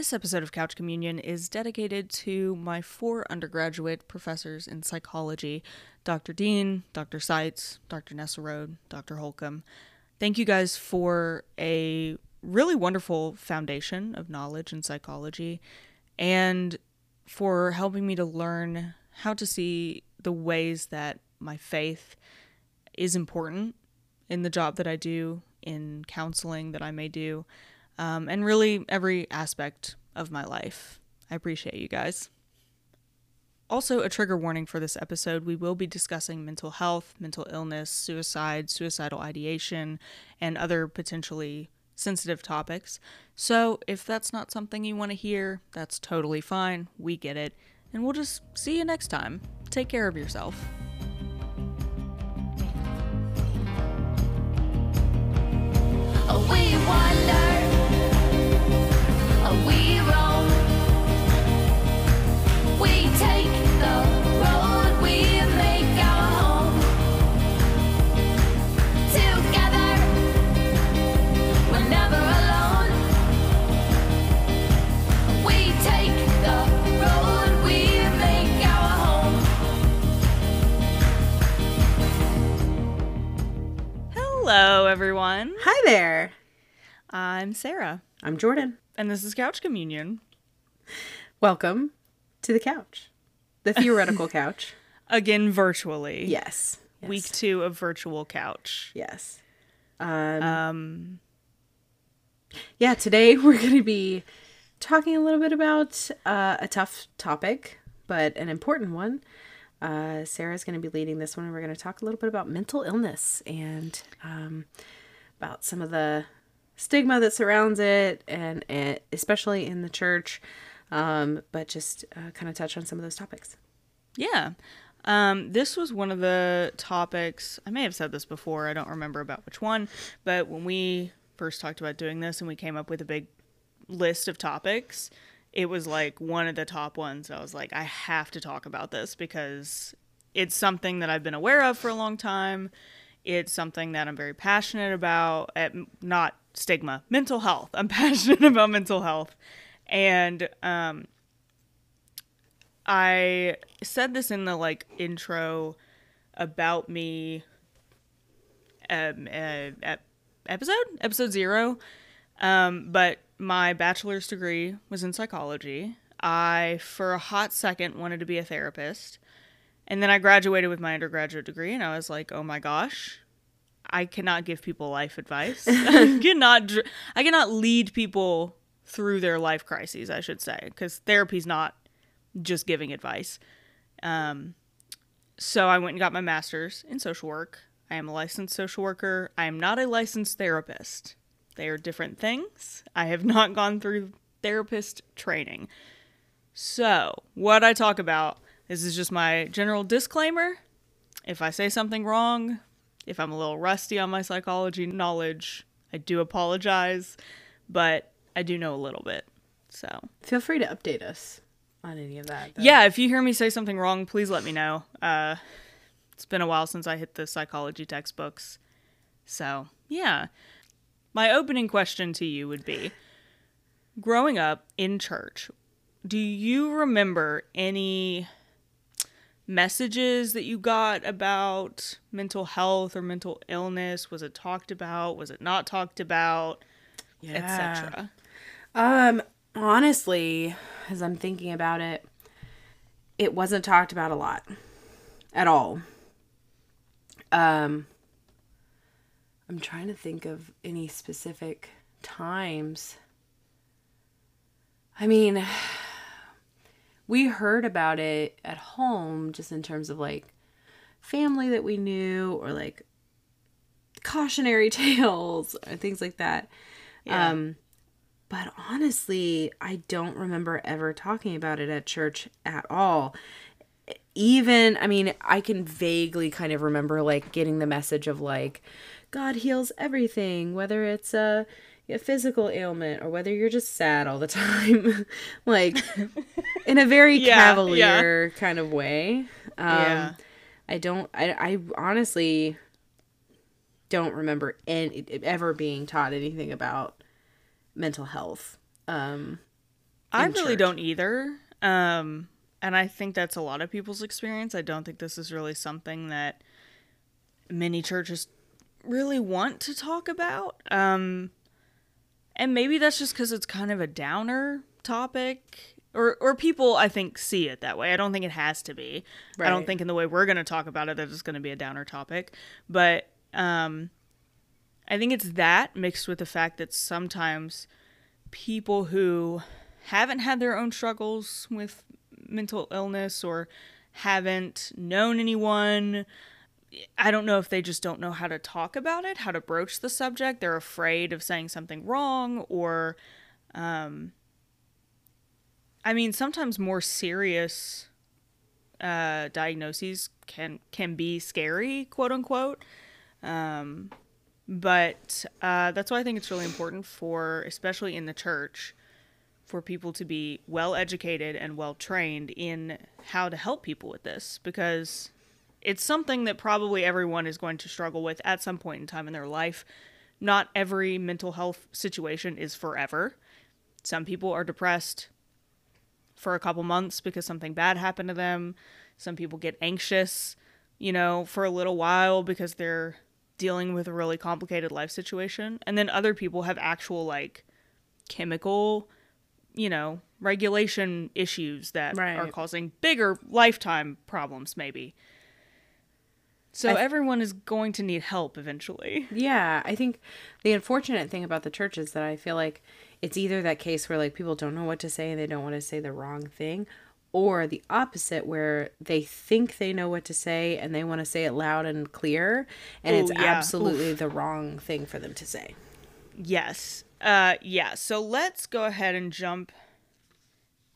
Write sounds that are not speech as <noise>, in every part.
This episode of Couch Communion is dedicated to my four undergraduate professors in psychology Dr. Dean, Dr. Seitz, Dr. Nesselrode, Dr. Holcomb. Thank you guys for a really wonderful foundation of knowledge in psychology and for helping me to learn how to see the ways that my faith is important in the job that I do, in counseling that I may do, um, and really every aspect of my life. I appreciate you guys. Also, a trigger warning for this episode we will be discussing mental health, mental illness, suicide, suicidal ideation, and other potentially sensitive topics. So, if that's not something you want to hear, that's totally fine. We get it. And we'll just see you next time. Take care of yourself. We roam, Hello, everyone. Hi there. I'm Sarah, I'm Jordan. And this is Couch Communion. Welcome to the couch, the theoretical <laughs> couch. Again, virtually. Yes. Week two of Virtual Couch. Yes. Um, Um, yeah, today <laughs> we're going to be talking a little bit about uh, a tough topic, but an important one. Uh, Sarah's going to be leading this one, and we're going to talk a little bit about mental illness and um, about some of the stigma that surrounds it, and, especially in the church, um, but just uh, kind of touch on some of those topics. yeah. Um, this was one of the topics. I may have said this before. I don't remember about which one. But when we first talked about doing this and we came up with a big list of topics, it was like one of the top ones. I was like, I have to talk about this because it's something that I've been aware of for a long time. It's something that I'm very passionate about. At, not stigma, mental health. I'm <laughs> passionate about mental health. And um, I said this in the like intro about me um, uh, episode? Episode zero. Um, but my bachelor's degree was in psychology. I for a hot second wanted to be a therapist. And then i graduated with my undergraduate degree and i was like oh my gosh i cannot give people life advice <laughs> <laughs> i cannot dr- i cannot lead people through their life crises i should say because therapy's not just giving advice um, so I went and got my master's in social work. I am a licensed social worker. I am not a licensed therapist. They are different things. I have not gone through therapist training. So, what I talk about, this is just my general disclaimer. If I say something wrong, if I'm a little rusty on my psychology knowledge, I do apologize, but I do know a little bit. So, Feel free to update us on any of that. though. yeah, if you hear me say something wrong, please let me know. Uh, it's been a while since I hit the psychology textbooks. So, yeah. My opening question to you would be Growing up in church, do you remember any messages that you got about mental health or mental illness? Was it talked about? Was it not talked about? Yeah. Etc. Um, honestly, as I'm thinking about it, it wasn't talked about a lot at all. Um, I'm trying to think of any specific times. I mean, we heard about it at home just in terms of like family that we knew or like cautionary <laughs> tales or things like that. Yeah. Um, but honestly, I don't remember ever talking about it at church at all. Even, I mean, I can vaguely kind of remember like getting the message of like, God heals everything, whether it's a, a physical ailment or whether you're just sad all the time. <laughs> like, in a very <laughs> Yeah, cavalier kind of way. Um, Yeah. I don't, I, I honestly don't remember any, ever being taught anything about mental health. Um, I really church. don't either. Um, and I think that's a lot of people's experience. I don't think this is really something that many churches really want to talk about. Um, and maybe that's just because it's kind of a downer topic. Or, or people, I think, see it that way. I don't think it has to be. I don't think in the way we're going to talk about it that it's going to be a downer topic. But um, I think it's that mixed with the fact that sometimes people who haven't had their own struggles with mental illness or haven't known anyone I don't know if they just don't know how to talk about it, how to broach the subject. They're afraid of saying something wrong or um I mean sometimes more serious uh diagnoses can can be scary, quote unquote. Um but uh, that's why I think it's really important for, especially in the church, for people to be well educated and well trained in how to help people with this because it's something that probably everyone is going to struggle with at some point in time in their life. Not every mental health situation is forever. Some people are depressed for a couple months because something bad happened to them. Some people get anxious, you know, for a little while because they're dealing with a really complicated life situation. And then other people have actual, like, chemical, you know, regulation issues that are causing bigger lifetime problems, maybe. So th- everyone is going to need help eventually. Yeah, I think the unfortunate thing about the church is that I feel like it's either that case where like people don't know what to say and they don't want to say the wrong thing, or the opposite where they think they know what to say and they want to say it loud and clear, and it's yeah. absolutely the wrong thing for them to say. Yes. Uh yeah, so let's go ahead and jump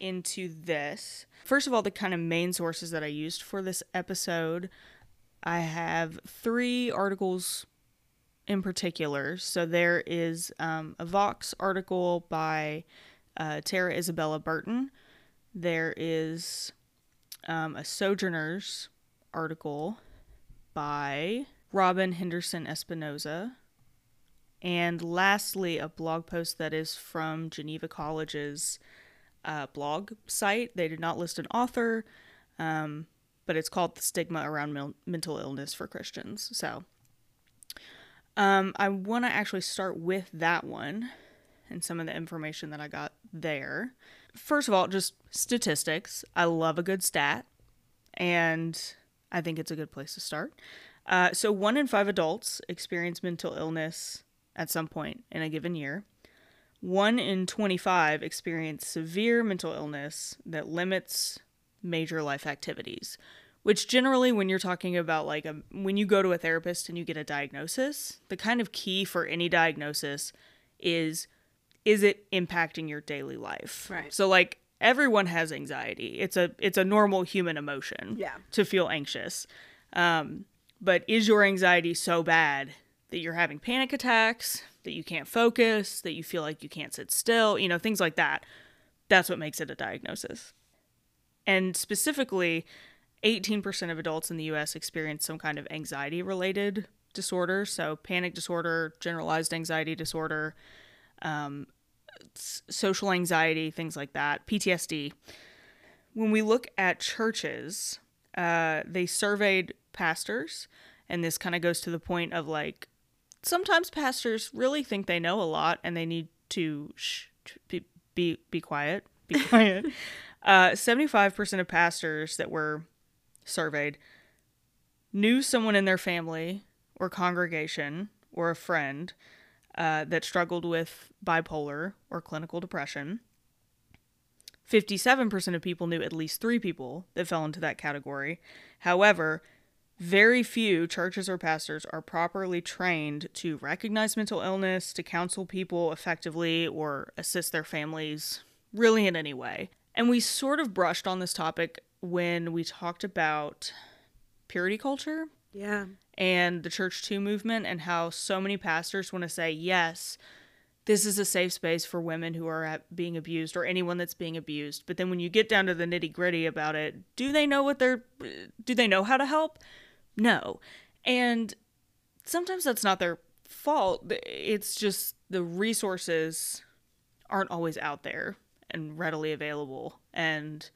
into this. First of all, the kind of main sources that I used for this episode, I have three articles in particular. So there is um, a Vox article by uh, Tara Isabella Burton. There is um, a Sojourners article by Robyn Henderson Espinoza. And lastly, a blog post that is from Geneva College's uh, blog site. They did not list an author, um, but it's called The Stigma Around Mil- Mental Illness for Christians. So um, I want to actually start with that one and some of the information that I got there. First of all, just statistics. I love a good stat, and I think it's a good place to start. Uh, so, one in five adults experience mental illness at some point in a given year. One in 25 experience severe mental illness that limits major life activities, which generally, when you're talking about like a, when you go to a therapist and you get a diagnosis, the kind of key for any diagnosis is is it impacting your daily life? Right. So like everyone has anxiety. It's a it's a normal human emotion Yeah. to feel anxious. Um, but is your anxiety so bad that you're having panic attacks, that you can't focus, that you feel like you can't sit still, you know, things like that? That's what makes it a diagnosis. And specifically, 18% of adults in the US experience some kind of anxiety related disorder. So, panic disorder, generalized anxiety disorder, um, s- social anxiety, things like that, PTSD. When we look at churches, uh, they surveyed pastors, and this kind of goes to the point of like sometimes pastors really think they know a lot and they need to shh, be, be, be quiet, be <laughs> quiet. Uh, 75% of pastors that were surveyed knew someone in their family or congregation or a friend uh, that struggled with bipolar or clinical depression. 57% of people knew at least three people that fell into that category. However, very few churches or pastors are properly trained to recognize mental illness, to counsel people effectively, or assist their families really in any way. And we sort of brushed on this topic when we talked about purity culture Yeah. and the Church Too movement and how so many pastors want to say, yes, this is a safe space for women who are at being abused or anyone that's being abused. But then when you get down to the nitty gritty about it, do they know what they're, do they know how to help? No. And sometimes that's not their fault. It's just the resources aren't always out there. And readily available. And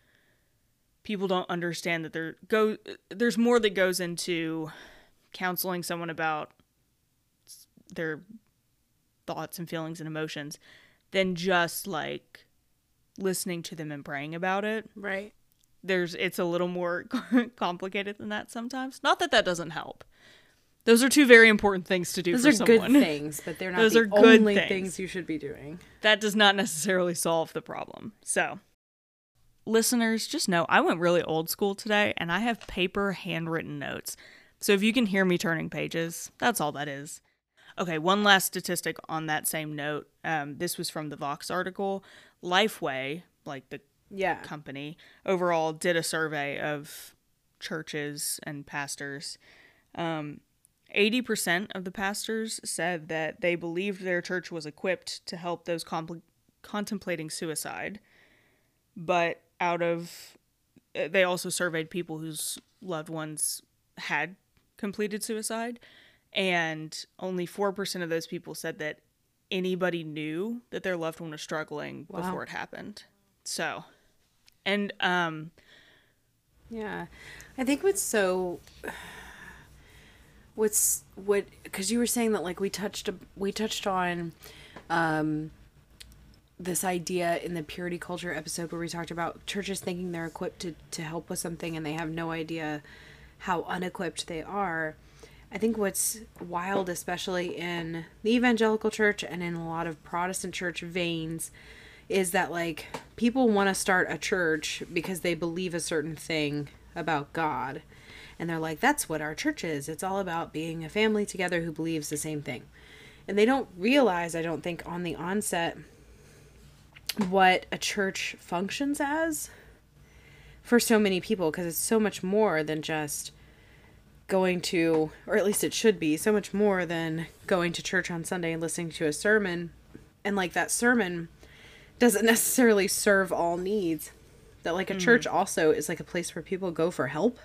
people don't understand that there go there's more that goes into counseling someone about their thoughts and feelings and emotions than just like listening to them and praying about it. Right. there's it's a little more <laughs> complicated than that sometimes. Not that that doesn't help those are two very important things to do Those are someone good things, but they're not Those the are good only things. things you should be doing. that does not necessarily solve the problem. So, listeners, just know I went really old school today and I have paper handwritten notes. So, if you can hear me turning pages, that's all that is. Okay, one last statistic on that same note. Um, this was from the Vox article. Lifeway, like the Yeah. company, overall did a survey of churches and pastors. Um, 80% of the pastors said that they believed their church was equipped to help those compl- contemplating suicide. But out of, uh, they also surveyed people whose loved ones had completed suicide. And only 4% of those people said that anybody knew that their loved one was struggling Wow. before it happened. So, and um, Yeah. I think what's so what's what cuz you were saying that like we touched we touched on um this idea in the purity culture episode where we talked about churches thinking they're equipped to to help with something and they have no idea how unequipped they are. I think what's wild especially in the evangelical church and in a lot of Protestant church veins is that like people want to start a church because they believe a certain thing about God. And they're like, that's what our church is. It's all about being a family together who believes the same thing. And they don't realize, I don't think, on the onset, what a church functions as for so many people because it's so much more than just going to, or at least it should be, so much more than going to church on Sunday and listening to a sermon. And like that sermon doesn't <laughs> necessarily serve all needs. That like a mm. church also is like a place where people go for help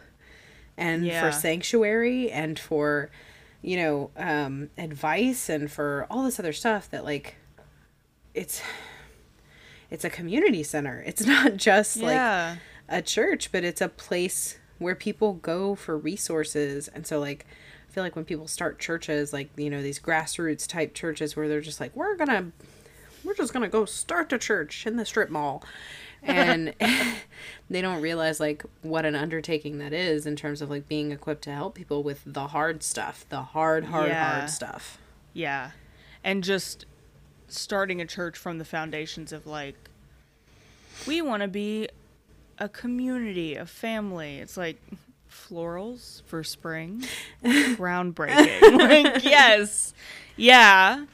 and Yeah. for sanctuary and for you know um advice and for all this other stuff that like it's it's a community center. It's <laughs> not just like a church, but it's a place where people go for resources. And so, like, I feel like when people start churches, like, you know, these grassroots type churches where they're just like, we're gonna, we're just gonna go start a church in the strip mall. And <laughs> they don't realize, like, what an undertaking that is in terms of, like, being equipped to help people with the hard stuff, the hard, hard, Yeah. hard stuff. Yeah. And just starting a church from the foundations of like, we want to be a community, a family. It's like florals for spring. <laughs> Groundbreaking. <laughs> like, yes. Yeah.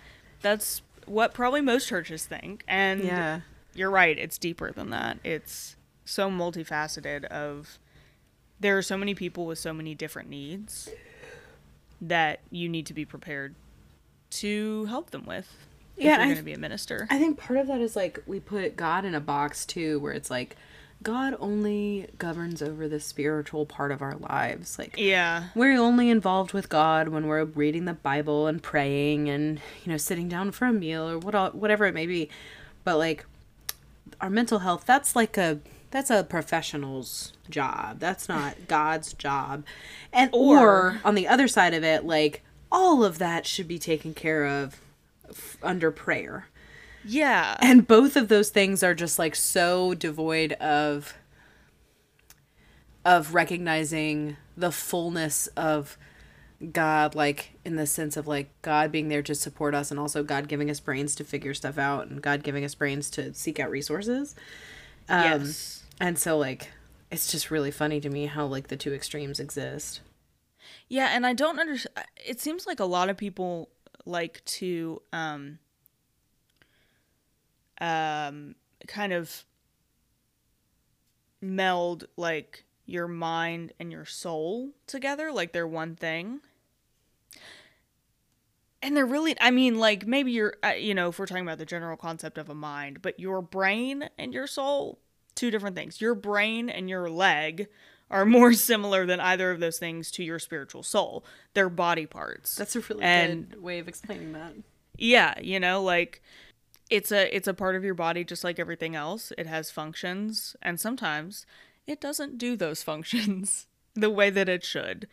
That's what probably most churches think. And Yeah. You're right. It's deeper than that. It's so multifaceted of there are so many people with so many different needs that you need to be prepared to help them with if Yeah, you're going to be a minister. I think part of that is like we put God in a box too, where it's like God only governs over the spiritual part of our lives. Like yeah. we're only involved with God when we're reading the Bible and praying and you know sitting down for a meal or what whatever it may be. But like our mental health, that's like a that's a professional's job. That's not God's job. And or, Or- on the other side of it, like all of that should be taken care of f- under prayer. Yeah. And both of those things are just like so devoid of of recognizing the fullness of God, like in the sense of like God being there to support us and also God giving us brains to figure stuff out and God giving us brains to seek out resources. Um, yes. And so like it's just really funny to me how like the two extremes exist. Yeah, and I don't understand. It seems like a lot of people like to um um kind of meld like your mind and your soul together like they're one thing. And they're really I mean like maybe you're uh, you know if we're talking about the general concept of a mind, but your brain and your soul two different things. Your brain and your leg are <laughs> more similar than either of those things to your spiritual soul. They're body parts. That's a really And- good way of explaining that. yeah, you know, like it's a it's a part of your body just like everything else. It has functions and sometimes it doesn't do those <laughs> functions the way that it should.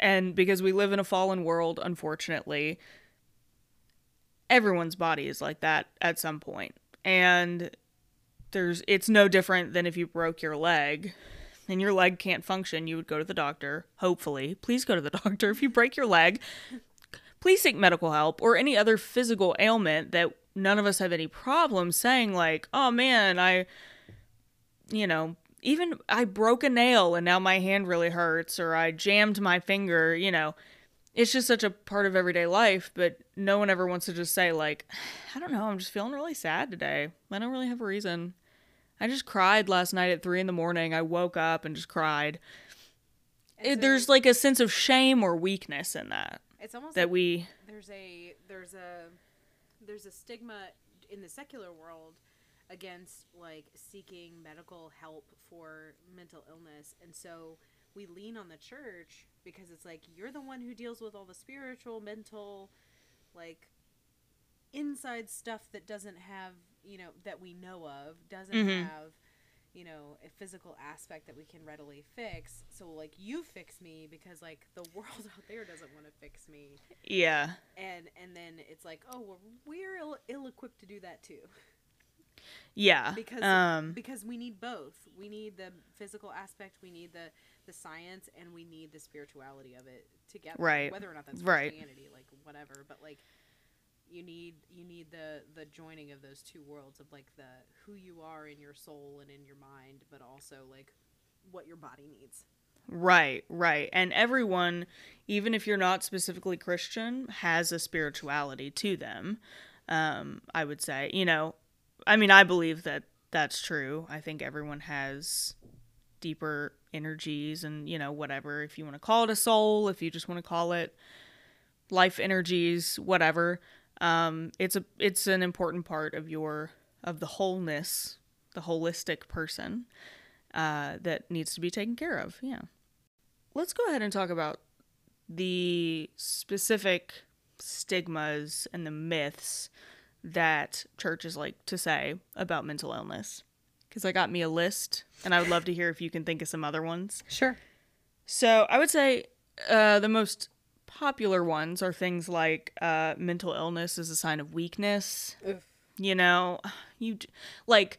And because we live in a fallen world, unfortunately, everyone's body is like that at some point. And there's it's no different than if you broke your leg and your leg can't function, you would go to the doctor. Hopefully, please go to the <laughs> doctor if you break your leg. Please seek medical help or any other physical ailment that none of us have any problem saying like, "Oh man, I you know, even I broke a nail and now my hand really hurts or I jammed my finger, you know. It's just such a part of everyday life, but no one ever wants to just say like, I don't know, I'm just feeling really sad today. I don't really have a reason. I just cried last night at three in the morning. I woke up and just cried. It, there's like a sense of shame or weakness in that It's almost that we there's a there's a there's a stigma in the secular world against like seeking medical help for mental illness. And so we lean on the church because it's like you're the one who deals with all the spiritual mental like inside stuff that doesn't have you know that we know of doesn't Mhm. have you know a physical aspect that we can readily fix. So like you fix me because like the <laughs> world out there doesn't want to fix me. Yeah. And and then it's like oh well, we're ill, ill-equipped to do that too <laughs> yeah because um because we need both we need the physical aspect we need the the science and we need the spirituality of it together Right. whether or not that's Right. christianity like whatever but like you need you need the the joining of those two worlds of like the who you are in your soul and in your mind but also like what your body needs Right, right. And everyone, even if you're not specifically Christian, has a spirituality to them. Um, I would say, you know, I mean, I believe that that's true. I think everyone has deeper energies and, you know, whatever. If you want to call it a soul, if you just want to call it life energies, whatever. Um, it's a it's an important part of your of the wholeness, the holistic person uh, that needs to be taken care of. Yeah. Let's go ahead and talk about the specific stigmas and the myths that churches like to say about mental illness. Because I got me a list, and I would love to hear if you can think of some other ones. sure So I would say uh, the most popular ones are things like uh, mental illness is a sign of weakness. You know, <sighs> you like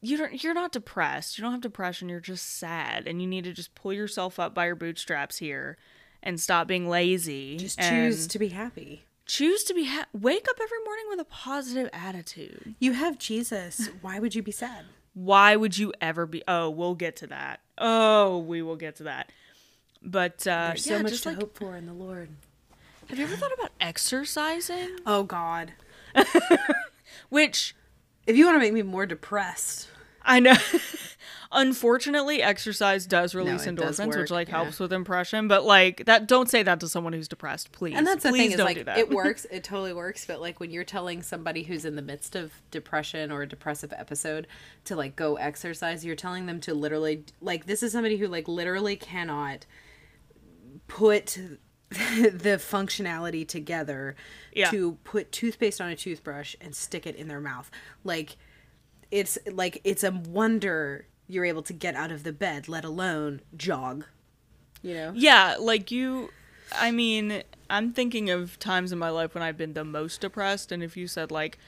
you don't you're not depressed. You don't have depression. You're just sad, and you need to just pull yourself up by your bootstraps here and stop being lazy. just choose to be happy choose to be ha- wake up every morning with a positive attitude. you have jesus <laughs> why would you be sad Why would you ever be? Oh, we'll get to that. Oh, we will get to that. But uh, There's so yeah, much to like hope for in the Lord. Have you ever thought about exercising? <sighs> Oh God! <laughs> Which If you want to make me more depressed, I know. <laughs> Unfortunately, exercise does release does endorphins, work, which like yeah. helps with depression. But like that, don't say that to someone who's depressed, please. and that's the please thing is like it <laughs> works, it totally works. But like when you're telling somebody who's in the midst of depression or a depressive episode to like go exercise, you're telling them to literally like this is somebody who like literally cannot put <laughs> the functionality together Yeah. to put toothpaste on a toothbrush and stick it in their mouth. Like it's like it's a wonder you're able to get out of the bed, let alone jog. You know? Yeah, like you. I mean, I'm thinking of times in my life when I've been the most depressed, and if you said like,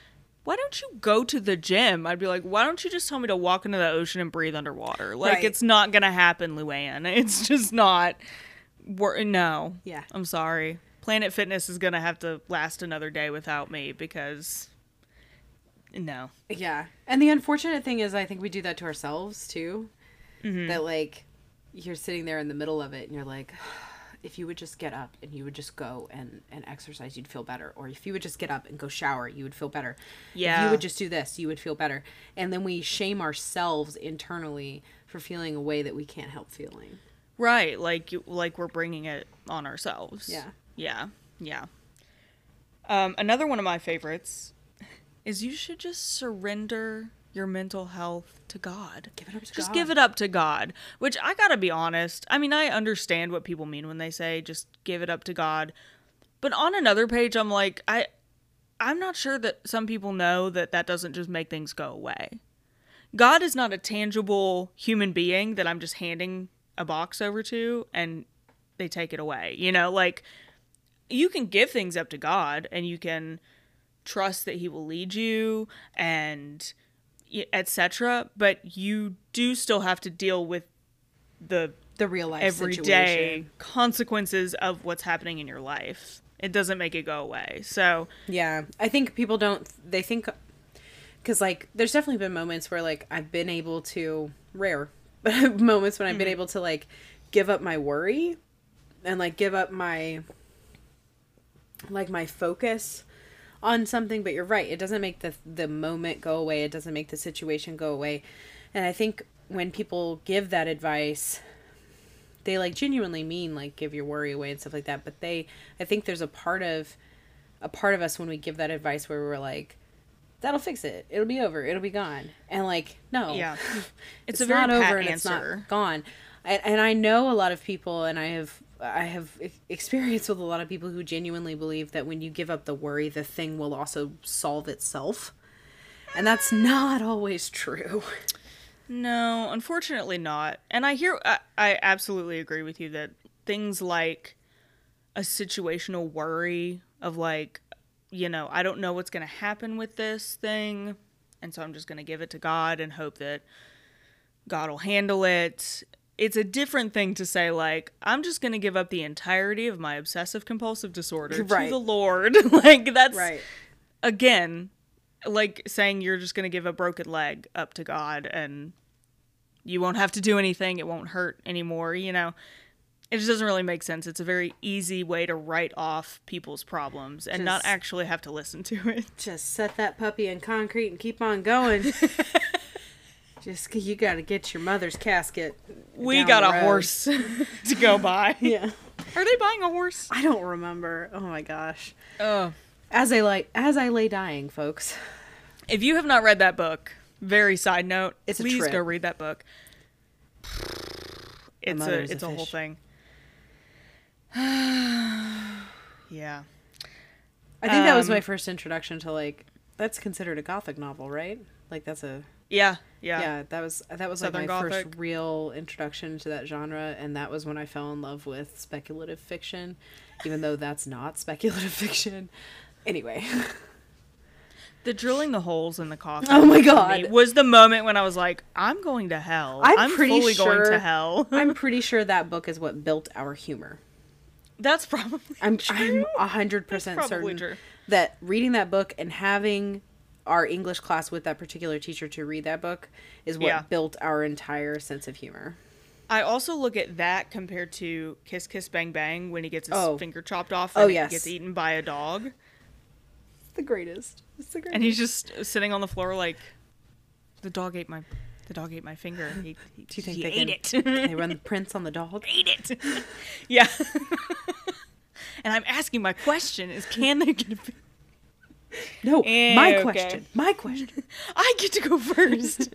"Why don't you go to the gym?" I'd be like, "Why don't you just tell me to walk into the ocean and breathe underwater?" Like Right. it's not gonna happen, Luann. <laughs> It's just not. Wor- no. Yeah. I'm sorry. Planet Fitness is gonna have to last another day without me because. No. Yeah. And the unfortunate thing is, I think we do that to ourselves too. Mm-hmm. That, like, you're sitting there in the middle of it and you're like, <sighs> if you would just get up and you would just go and, and exercise, you'd feel better. Or if you would just get up and go shower, you would feel better. If Yeah. you would just do this, you would feel better. And then we shame ourselves internally for feeling a way that we can't help feeling. Right, like you, like we're bringing it on ourselves. Yeah. Yeah. Yeah. Um, another one of my favorites is you should just surrender your mental health to God. Give it up to just God. give it up to God. Which I gotta be honest. I mean, I understand what people mean when they say just give it up to God. But on another page, I'm like, I I'm not sure that some people know that that doesn't just make things go away. God is not a tangible human being that I'm just handing a box over to and they take it away. You know, like you can give things up to God and you can trust that he will lead you and etc but you do still have to deal with the The real life everyday situation. consequences of what's happening in your life it doesn't make it go away so Yeah, I think people don't. They think because like there's definitely been moments where like I've been able to rare but <laughs> moments when I've been mm-hmm. able to like give up my worry and like give up my like my focus on something but you're right. It doesn't make the the moment go away. It doesn't make the situation go away. And i think when people give that advice they like genuinely mean like give your worry away and stuff like that. But they i think there's a part of a part of us when we give that advice where we're like that'll fix it. It'll be over. It'll be gone. And like no. Yeah. <laughs> It's, it's, a not over and answer it's not gone. And, and i know a lot of people and i have i have experience with a lot of people who genuinely believe that when you give up the worry the thing will also solve itself and that's not always true No, unfortunately not. And I hear, I, I absolutely agree with you that things like a situational worry of like, you know, I don't know what's going to happen with this thing. And so I'm just going to give it to God and hope that God will handle it. It's a different thing to say, like, I'm just going to give up the entirety of my obsessive compulsive disorder Right. to the Lord. <laughs> like, that's, right again, like saying you're just going to give a broken leg up to God and you won't have to do anything, it won't hurt anymore, you know. It just doesn't really make sense. It's a very easy way to write off people's problems and not actually have to listen to <laughs> it. just set that puppy in concrete and keep on going <laughs> just because you got to get your mother's casket We got a road. horse <laughs> to go <laughs> by. yeah Are they buying a horse? i don't remember oh my gosh Oh. as i like as i lay dying folks If you have not read that book, very side note, It's please go read that book. It's a mother a it's a, whole thing. <sighs> yeah. I think that was Um, my first introduction to like that's considered a gothic novel, right? Like that's a Yeah, yeah. yeah, that was that was like my Gothic. first real introduction to that genre and that was when I fell in love with speculative fiction, even though that's not <laughs> speculative fiction. Anyway, <laughs> The drilling the holes in the coffin. Oh my God. was the moment when I was like, I'm going to hell. I'm pretty fully going sure- to hell. <laughs> I'm pretty sure that book is what built our humor. That's probably I'm true. I'm a hundred percent certain true. that reading that book and having our English class with that particular teacher to read that book is what Yeah. built our entire sense of humor. I also look at that compared to Kiss Kiss Bang Bang when he gets his Oh. finger chopped off Oh, and yes. he gets eaten by a dog. It's the greatest. It's the greatest. And he's just sitting on the floor like the dog ate my the dog ate my finger. He, he, Do you think he they ate can, it. can they run the <laughs> prints on the dog? ate it. <laughs> yeah. <laughs> and I'm asking my question is can they get a fi- No, Eh, my okay. question. My question. <laughs> I get to go first.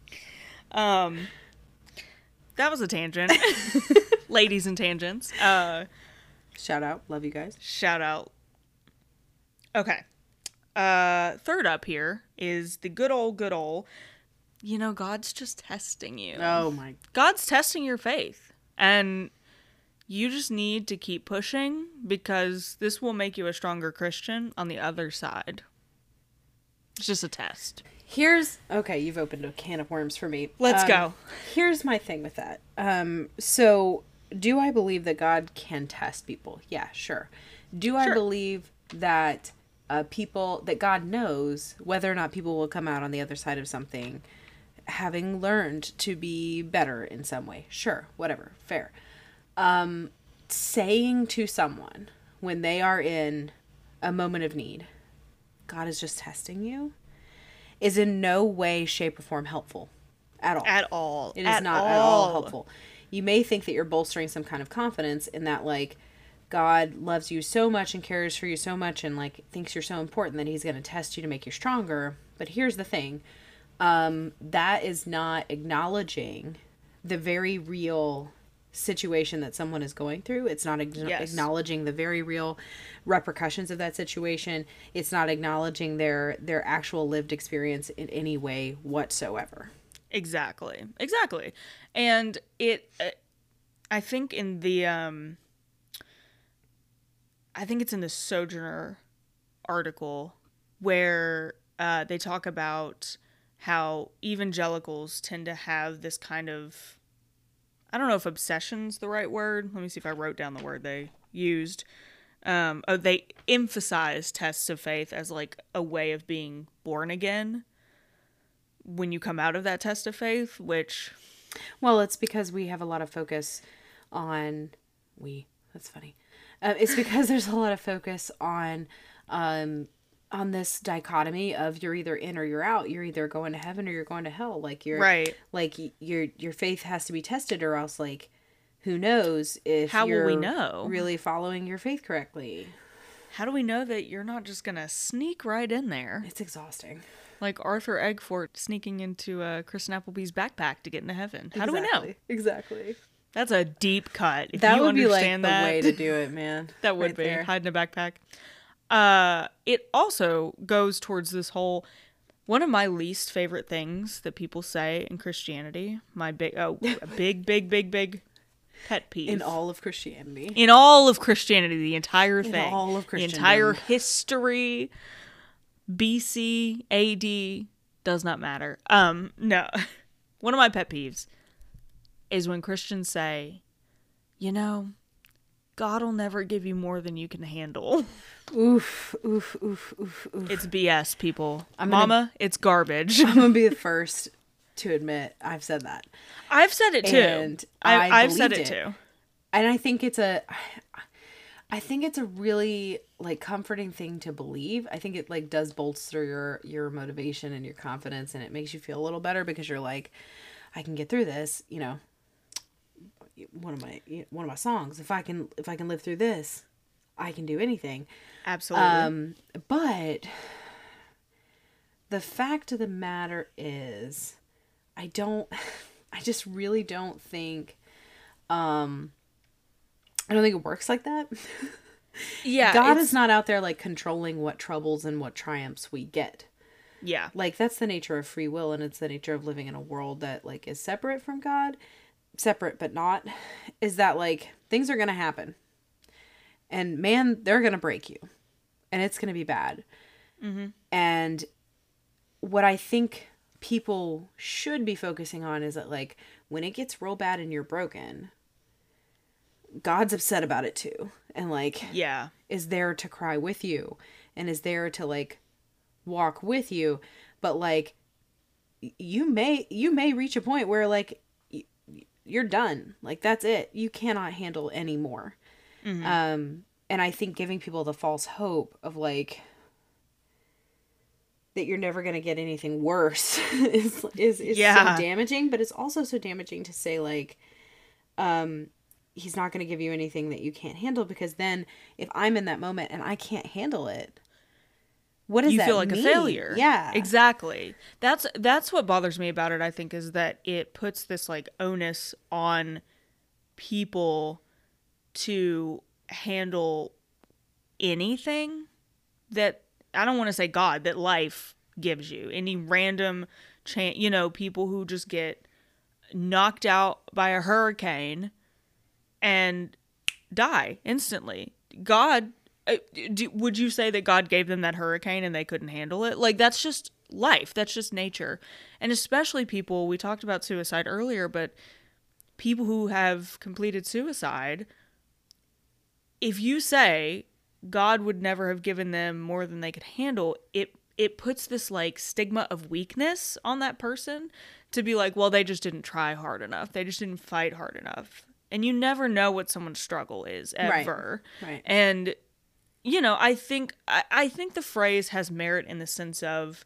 <laughs> um, that was a tangent. <laughs> Ladies and tangents. Uh, Shout out. Love you guys. shout out. Okay. Uh, third up here is the good old, good old. You know, God's just testing you. Oh my. God's testing your faith. And you just need to keep pushing because this will make you a stronger Christian on the other side. It's just a test. Here's okay. You've opened a can of worms for me. Let's Um, go. Here's my thing with that. Um, so do I believe that God can test people? Yeah, sure. Do I believe that uh, people that God knows whether or not people will come out on the other side of something, having learned to be better in some way? Sure, whatever, fair. Um, saying to someone when they are in a moment of need, God is just testing you, is in no way, shape, or form helpful at all. At all. It is not at all helpful. You may think that you're bolstering some kind of confidence in that, like, God loves you so much and cares for you so much and, like, thinks you're so important that he's going to test you to make you stronger. But here's the thing um, that is not acknowledging the very real situation that someone is going through. It's not acknow- Yes. acknowledging the very real repercussions of that situation. It's not acknowledging their their actual lived experience in any way whatsoever. Exactly. Exactly. And it uh, I think in the um I think it's in the Sojourner article where uh they talk about how evangelicals tend to have this kind of I don't know if obsession's the right word. Let me see if I wrote down the word they used. Um, oh, they emphasize tests of faith as like a way of being born again when you come out of that test of faith, which Well, it's because we have a lot of focus on we. That's funny. Uh, it's because <laughs> there's a lot of focus on um on this dichotomy of you're either in or you're out. You're either going to heaven or you're going to hell. Like you're Right. Like your your faith has to be tested, or else like who knows if How will you're we know? really following your faith correctly. how do we know that you're not just gonna sneak right in there It's exhausting. like Arthur Eggfort sneaking into uh, Kristen Appleby's backpack to get into heaven How do we know? Exactly. Exactly. That's a deep cut. If That you would be like understand the way to do it, man. <laughs> that would Right be there. hide in a backpack. Uh, it also goes towards this whole. One of my least favorite things that people say in Christianity, my big, oh, a big, big, big, big pet peeve in all of Christianity. in all of Christianity, the entire thing, all of the entire history, BC, AD does not matter. Um, no, <laughs> one of my pet peeves is when Christians say, you know, God will never give you more than you can handle. Oof, oof, oof, oof, oof. It's BS, people. I'm gonna- Mama, it's garbage. I'm gonna be the <laughs> first to admit I've said that. I've said it too. And I I've said it, it. too. and I think it's a I think it's a really like comforting thing to believe. I think it like does bolster your your motivation and your confidence and it makes you feel a little better because you're like I can get through this, you know. One of my one of my songs, if I can if I can live through this, I can do anything. Absolutely. Um but the fact of the matter is I don't <laughs> I just really don't think um I don't think it works like that. <laughs> yeah. God is not out there like controlling what troubles and what triumphs we get. Yeah. Like that's the nature of free will and it's the nature of living in a world that like is separate from God, separate but not is that like things are going to happen. And man, they're going to break you. And it's going to be bad. Mm-hmm. And what I think people should be focusing on is that like when it gets real bad and you're broken, God's upset about it too. And like Yeah. is there to cry with you and is there to like walk with you but like you may you may reach a point where like you're done. Like that's it. You cannot handle anymore. Um and i think giving people the false hope of like that you're never going to get anything worse <laughs> is is, is Yeah. so damaging but it's also so damaging to say like um he's not going to give you anything that you can't handle because then if i'm in that moment and i can't handle it what does you feel like mean? a failure. yeah Exactly. That's that's what bothers me about it, I think, is that it puts this like onus on people to handle anything that I don't want to say God, that life gives you. Any random chance you know, people who just get knocked out by a hurricane and die instantly. God, Uh, do, would you say that God gave them that hurricane and they couldn't handle it? Like that's just life. That's just nature. And especially people, we talked about suicide earlier, but people who have completed suicide, if you say God would never have given them more than they could handle, it it puts this like stigma of weakness on that person to be like, well, they just didn't try hard enough. They just didn't fight hard enough. And you never know what someone's struggle is Right. ever. Right. And you know, I think I, I think the phrase has merit in the sense of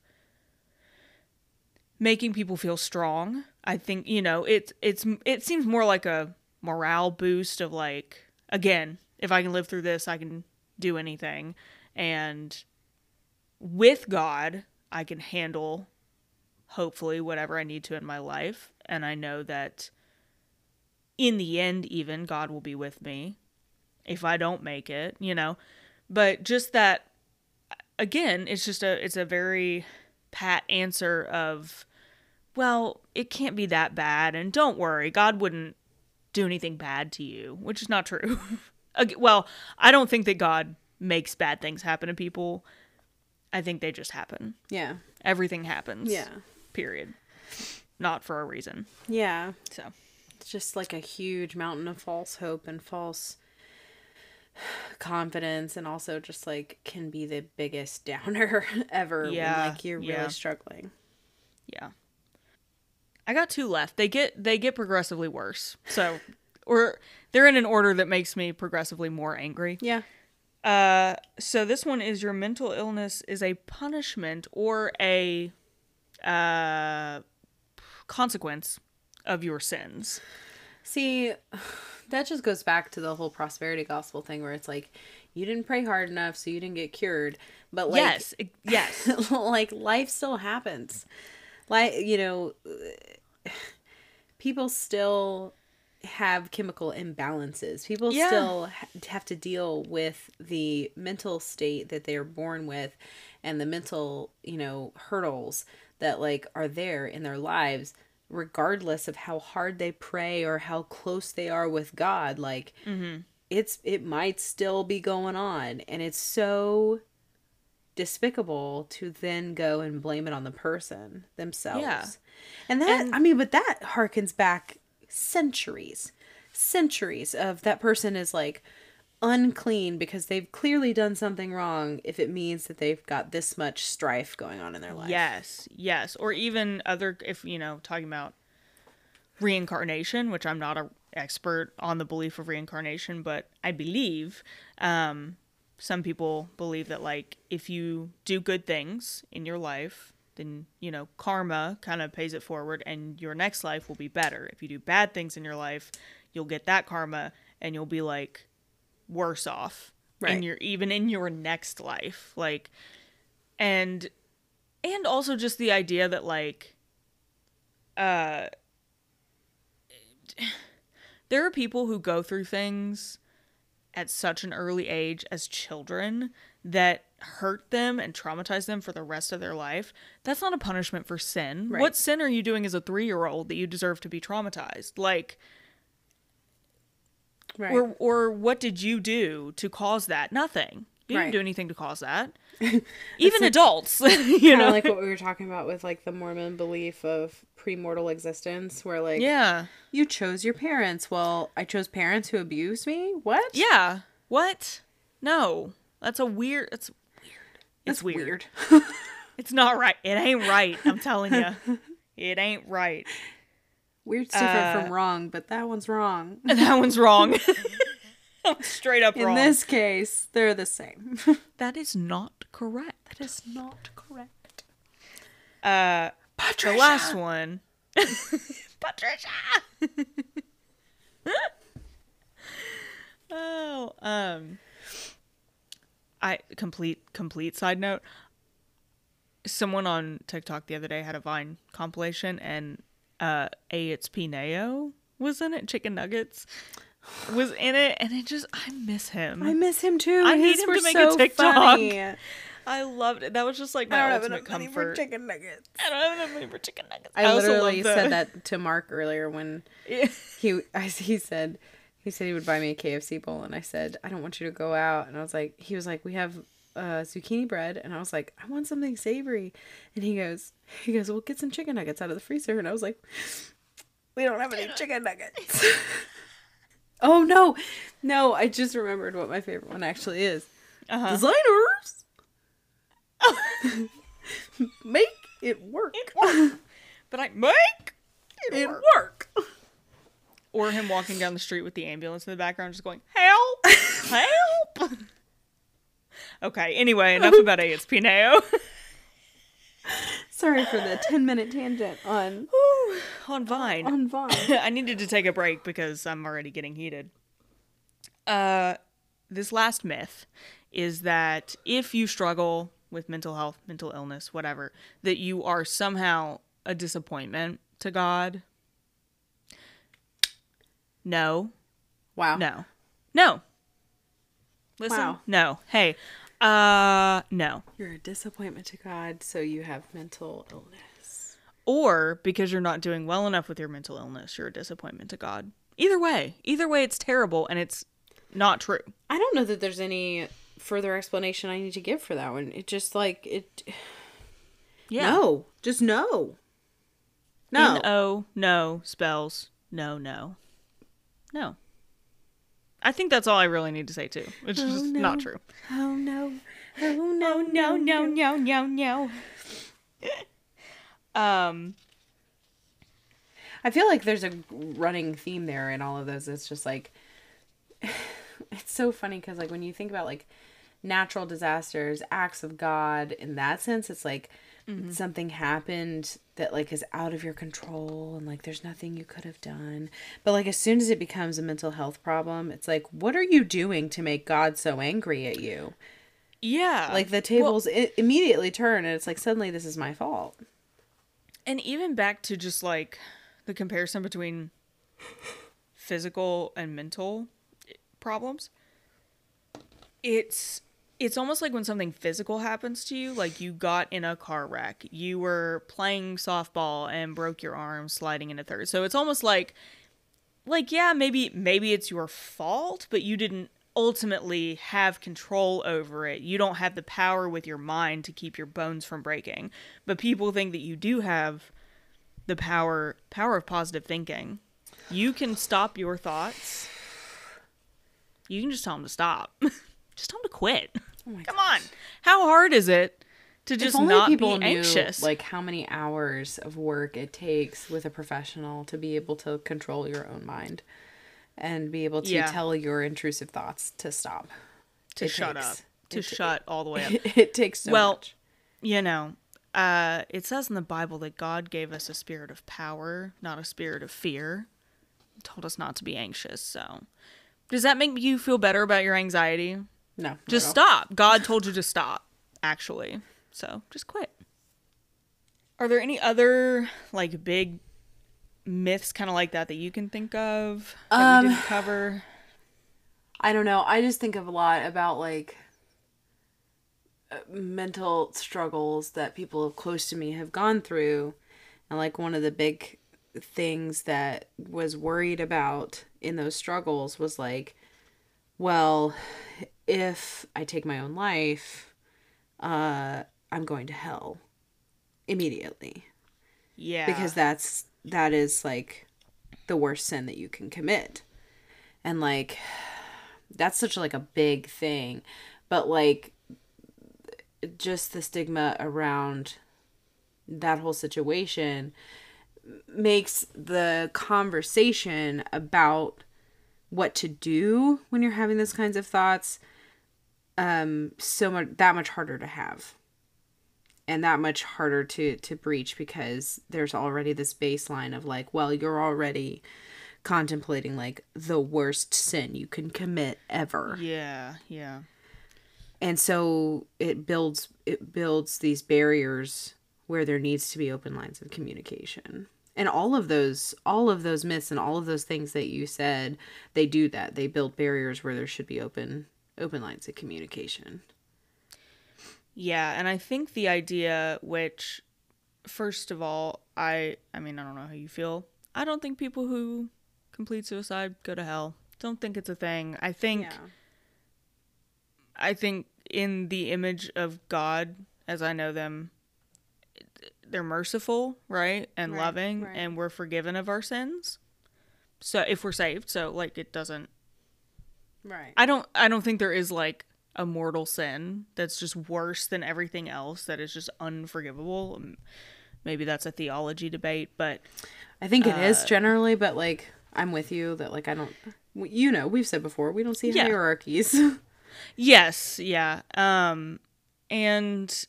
making people feel strong. I think, you know, it's it's it seems more like a morale boost of like again, if I can live through this, I can do anything. And with God, I can handle hopefully whatever I need to in my life. And I know that in the end, even God will be with me if I don't make it, you know. But just that, again, it's just a it's a very pat answer of, well, it can't be that bad, and don't worry, God wouldn't do anything bad to you, which is not true. <laughs> Well, I don't think that God makes bad things happen to people. I think they just happen. Yeah. Everything happens. Yeah. Period. Not for a reason. Yeah. So, It's just like a huge mountain of false hope and false confidence and also just like can be the biggest <laughs> downer ever Yeah, when like you're yeah. really struggling. yeah. I got two left. They get they get progressively worse. So, or they're in an order that makes me progressively more angry. Yeah. Uh, so this one is your mental illness is a punishment or a uh consequence of your sins. See, that just goes back to the whole prosperity gospel thing where it's like you didn't pray hard enough so you didn't get cured. But like yes, yes. <laughs> like life still happens. Like, you know, people still have chemical imbalances. People Yeah. still ha- have to deal with the mental state that they are born with and the mental, you know, hurdles that like are there in their lives regardless of how hard they pray or how close they are with God. Like mm-hmm. it's it might still be going on and it's so despicable to then go and blame it on the person themselves. Yeah. And that And- I mean, but that harkens back centuries. Centuries of that person is like unclean because they've clearly done something wrong if it means that they've got this much strife going on in their life. Yes, yes, or even other if you know talking about reincarnation, which I'm not a expert on the belief of reincarnation, but I believe um some people believe that like if you do good things in your life, then you know karma kind of pays it forward and your next life will be better. If you do bad things in your life, you'll get that karma and you'll be like worse off in Right. your even in your next life. Like and and also just the idea that like uh <sighs> there are people who go through things at such an early age as children that hurt them and traumatize them for the rest of their life that's not a punishment for sin Right. what sin are you doing as a 3-year-old that you deserve to be traumatized like Right. or or what did you do to cause that nothing you Right. didn't do anything to cause that <laughs> even adults <laughs> you know, like what we were talking about with like the Mormon belief of premortal existence, where like yeah you chose your parents. Well, I chose parents who abused me. What? Yeah. What? No. That's a weird. It's weird. It's That's weird. weird. <laughs> It's not right. It ain't right. I'm telling you. It ain't right. Weird's different Uh, from wrong, but that one's wrong. <laughs> That one's wrong. <laughs> Straight up In wrong. this case, they're the same. <laughs> that is not correct. that is not correct. Uh, Patricia. the last one. Patricia. oh, um, I complete complete side note. Someone on TikTok the other day had a Vine compilation, and uh, a it's Pineo was in it. Chicken nuggets was in it, and it just I miss him. I miss him too. I need him were to make so a TikTok. funny. I loved it. That was just like my I don't ultimate have enough comfort. Money for chicken nuggets. I don't have enough money for chicken nuggets. I, also literally love said that to Mark earlier when <laughs> Yeah. he I, he said he said he would buy me a KFC bowl and I said I don't want you to go out and I was like he was like we have uh, zucchini bread and I was like I want something savory. And he goes he goes well get some chicken nuggets out of the freezer. And I was like we don't have any chicken nuggets. <laughs> Oh no. No I just remembered what my favorite one actually is. Uh-huh. designers. <laughs> Make it work. But I make it work. Or him walking down the street with the ambulance in the background, just going help, <laughs> help. Okay. Anyway, enough about A. It's Pineo <laughs> sorry for the 10 minute tangent on <laughs> on Vine. on <laughs> Vine I needed to take a break because I'm already getting heated. Uh, this last myth is that if you struggle with mental health, mental illness, whatever, that you are somehow a disappointment to God. No. Wow. No. No. Listen. Wow. No. Hey. Uh no. You're a disappointment to God, so you have mental illness. Or because you're not doing well enough with your mental illness, you're a disappointment to God. Either way. Either way it's terrible and it's not true. I don't know that there's any further explanation I need to give for that one. It just like it <sighs> Yeah. No. Just no. No. N O no spells no no. No. I think that's all I really need to say too. It's just not true. oh no. Oh no. no, no, no, no, no. <laughs> um, I feel like there's a running theme there in all of those. It's just like <sighs> it's so funny because like when you think about like natural disasters, acts of God, in that sense, it's like Mm-hmm. something happened that like is out of your control and like there's nothing you could have done. But like as soon as it becomes a mental health problem, it's like what are you doing to make God so angry at you? yeah, Like the tables i- immediately turn and it's like suddenly this is my fault. and even back to just like the comparison between physical and mental problems. It's it's almost like when something physical happens to you, like you got in a car wreck, you were playing softball and broke your arm sliding into third. So it's almost like like yeah, maybe maybe it's your fault, but you didn't ultimately have control over it. You don't have the power with your mind to keep your bones from breaking. But people think that you do have the power power of positive thinking. You can stop your thoughts. You can just tell them to stop. <laughs> just tell them to quit. Oh my Come on. How hard is it to just if only not people be knew anxious? like how many hours of work it takes with a professional to be able to control your own mind and be able to Yeah. tell your intrusive thoughts to stop to it shut takes- up. To it- shut all the way up. <laughs> it takes so Well, much you know, uh, it says in the Bible that God gave us a spirit of power, not a spirit of fear. He told us not to be anxious. So, does that make you feel better about your anxiety? No Just stop. God told you to stop, actually. So, just quit. Are there any other like big myths kind of like that that you can think of that Um, we didn't cover? <sighs> i don't know i just think of a lot about like uh, mental struggles that people close to me have gone through and like one of the big things that was worried about in those struggles was like well if i take my own life uh i'm going to hell immediately. Yeah. because that's that is like the worst sin that you can commit. And like that's such like a big thing. But like just the stigma around that whole situation makes the conversation about what to do when you're having those kinds of thoughts um so much that much harder to have and that much harder to to breach because there's already this baseline of like well you're already contemplating like the worst sin you can commit ever. Yeah, yeah. and so it builds it builds these barriers where there needs to be open lines of communication. And all of those all of those myths and all of those things that you said they do that. They build barriers where there should be open open lines of communication Yeah, and I think the idea which first of all, I I mean, I don't know how you feel. I don't think people who complete suicide go to hell. Don't think it's a thing. I think I think in the image of God as I know them they're merciful, right? And Right, loving right. and we're forgiven of our sins. So if we're saved, so like it doesn't right I don't I don't think there is like a mortal sin that's just worse than everything else that is just unforgivable. Maybe that's a theology debate, but I think it Uh, is generally, but like I'm with you that like I don't. You know, we've said before we don't see Yeah. hierarchies. <laughs> yes, yeah. Um and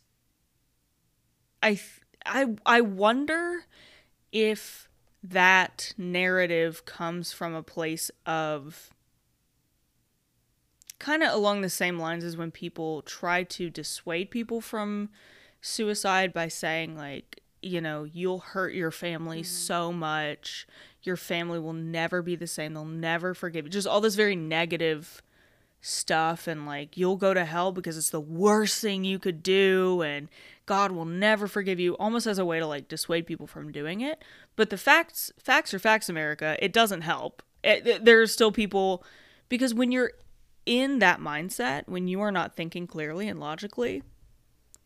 I I I wonder if that narrative comes from a place of kind of along the same lines as when people try to dissuade people from suicide by saying like you know, you'll hurt your family mm-hmm. so much. Your family will never be the same. They'll never forgive you. Just all this very negative stuff and like you'll go to hell because it's the worst thing you could do and God will never forgive you almost as a way to like dissuade people from doing it. But the facts facts are facts America. It doesn't help. It, it- there's still people because when you're in that mindset, when you are not thinking clearly and logically,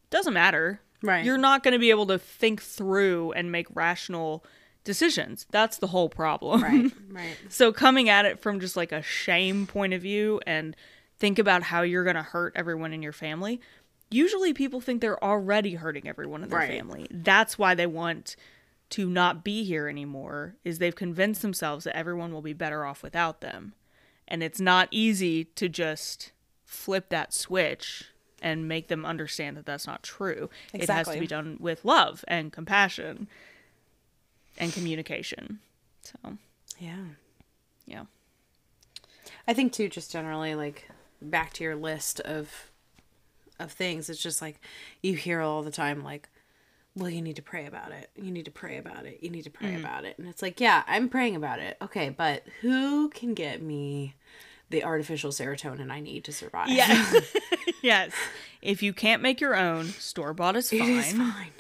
doesn't matter. Right. You're not going to be able to think through and make rational decisions. That's the whole problem. Right. <laughs> Right. So coming at it from just like a shame point of view and think about how you're going to hurt everyone in your family. Usually people think they're already hurting everyone in their Right. family. That's why they want to not be here anymore is they've convinced themselves that everyone will be better off without them. And it's not easy to just flip that switch and make them understand that that's not true. It has to be done with love and compassion and communication. So, Yeah. yeah. I think too, just generally, like back to your list of of things. It's just like you hear all the time, like, "Well, you need to pray about it. You need to pray about it. You need to pray Mm. about it." And it's like, yeah, I'm praying about it. Okay, but who can get me the artificial serotonin I need to survive? Yes. <laughs> <laughs> yes. If you can't make your own, store bought is fine. is fine.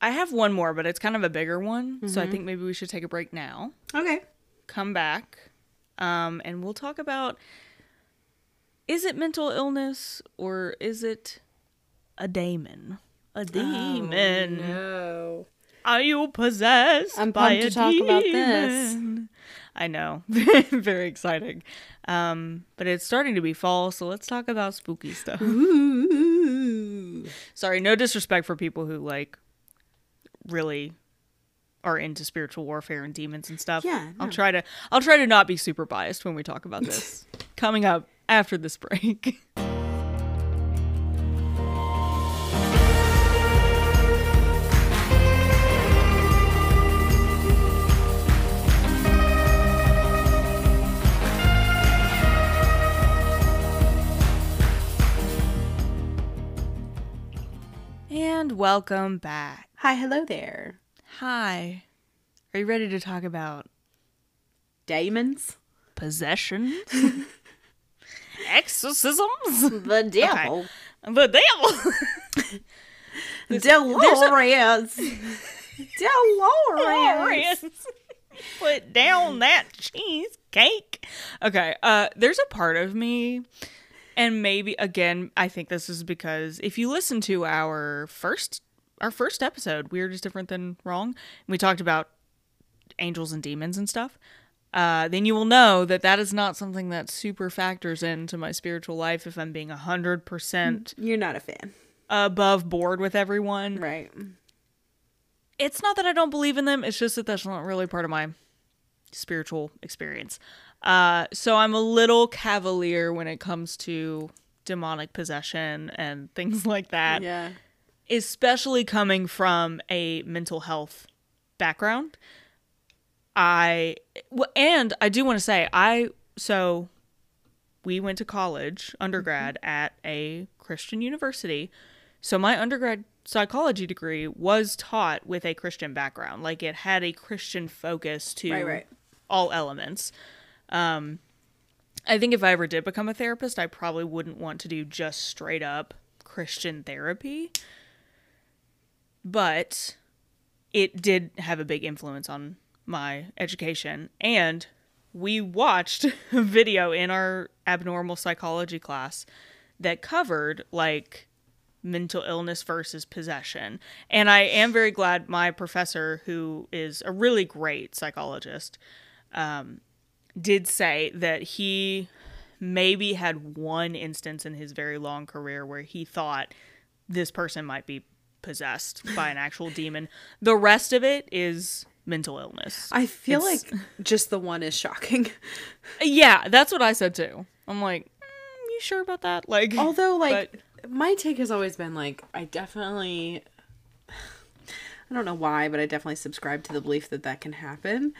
I have one more, but it's kind of a bigger one. So I think maybe we should take a break now. Okay. Come back. Um, and we'll talk about is it mental illness or is it a daemon? A demon. No. Are you possessed I'm by pumped a to talk about this. I know. <laughs> Very exciting. Um, but it's starting to be fall, so let's talk about spooky stuff. Ooh. Sorry, no disrespect for people who like really are into spiritual warfare and demons and stuff. Yeah, I'll try to I'll try to not be super biased when we talk about <laughs> this. Coming up after this break. <laughs> And welcome back. Hi, hello there. Hi. Are you ready to talk about Demons? possession? <laughs> Exorcisms? The devil. The devil. <laughs> Dolores. Dolores. <laughs> Put down that cheesecake. Okay, uh there's a part of me and maybe again, I think this is because if you listen to our first our first episode, Weird is Different Than Wrong, and we talked about angels and demons and stuff. Uh, then you will know that that is not something that super factors into my spiritual life if I'm being 100% You're not a fan. above board with everyone. Right. it's not that I don't believe in them. It's just that that's not really part of my spiritual experience. Uh, so I'm a little cavalier when it comes to demonic possession and <laughs> things like that, Yeah. especially coming from a mental health background. I and I do want to say I so we went to college undergrad at a Christian university. So my undergrad psychology degree was taught with a Christian background. Like it had a Christian focus to Right, right. all elements. Um I think if I ever did become a therapist, I probably wouldn't want to do just straight up Christian therapy. But it did have a big influence on my education and we watched <laughs> a video in our abnormal psychology class that covered like mental illness versus possession. And I am very glad my professor, who is a really great psychologist, um, did say that he maybe had one instance in his very long career where he thought this person might be possessed by an actual <laughs> demon. The rest of it is mental illness. I feel It's- like just the one is shocking. <laughs> Yeah, that's what I said too. I'm like, mm, you sure about that? Like, Although, like, But- my take has always been like, I definitely, <sighs> I don't know why, but I definitely subscribe to the belief that that can happen.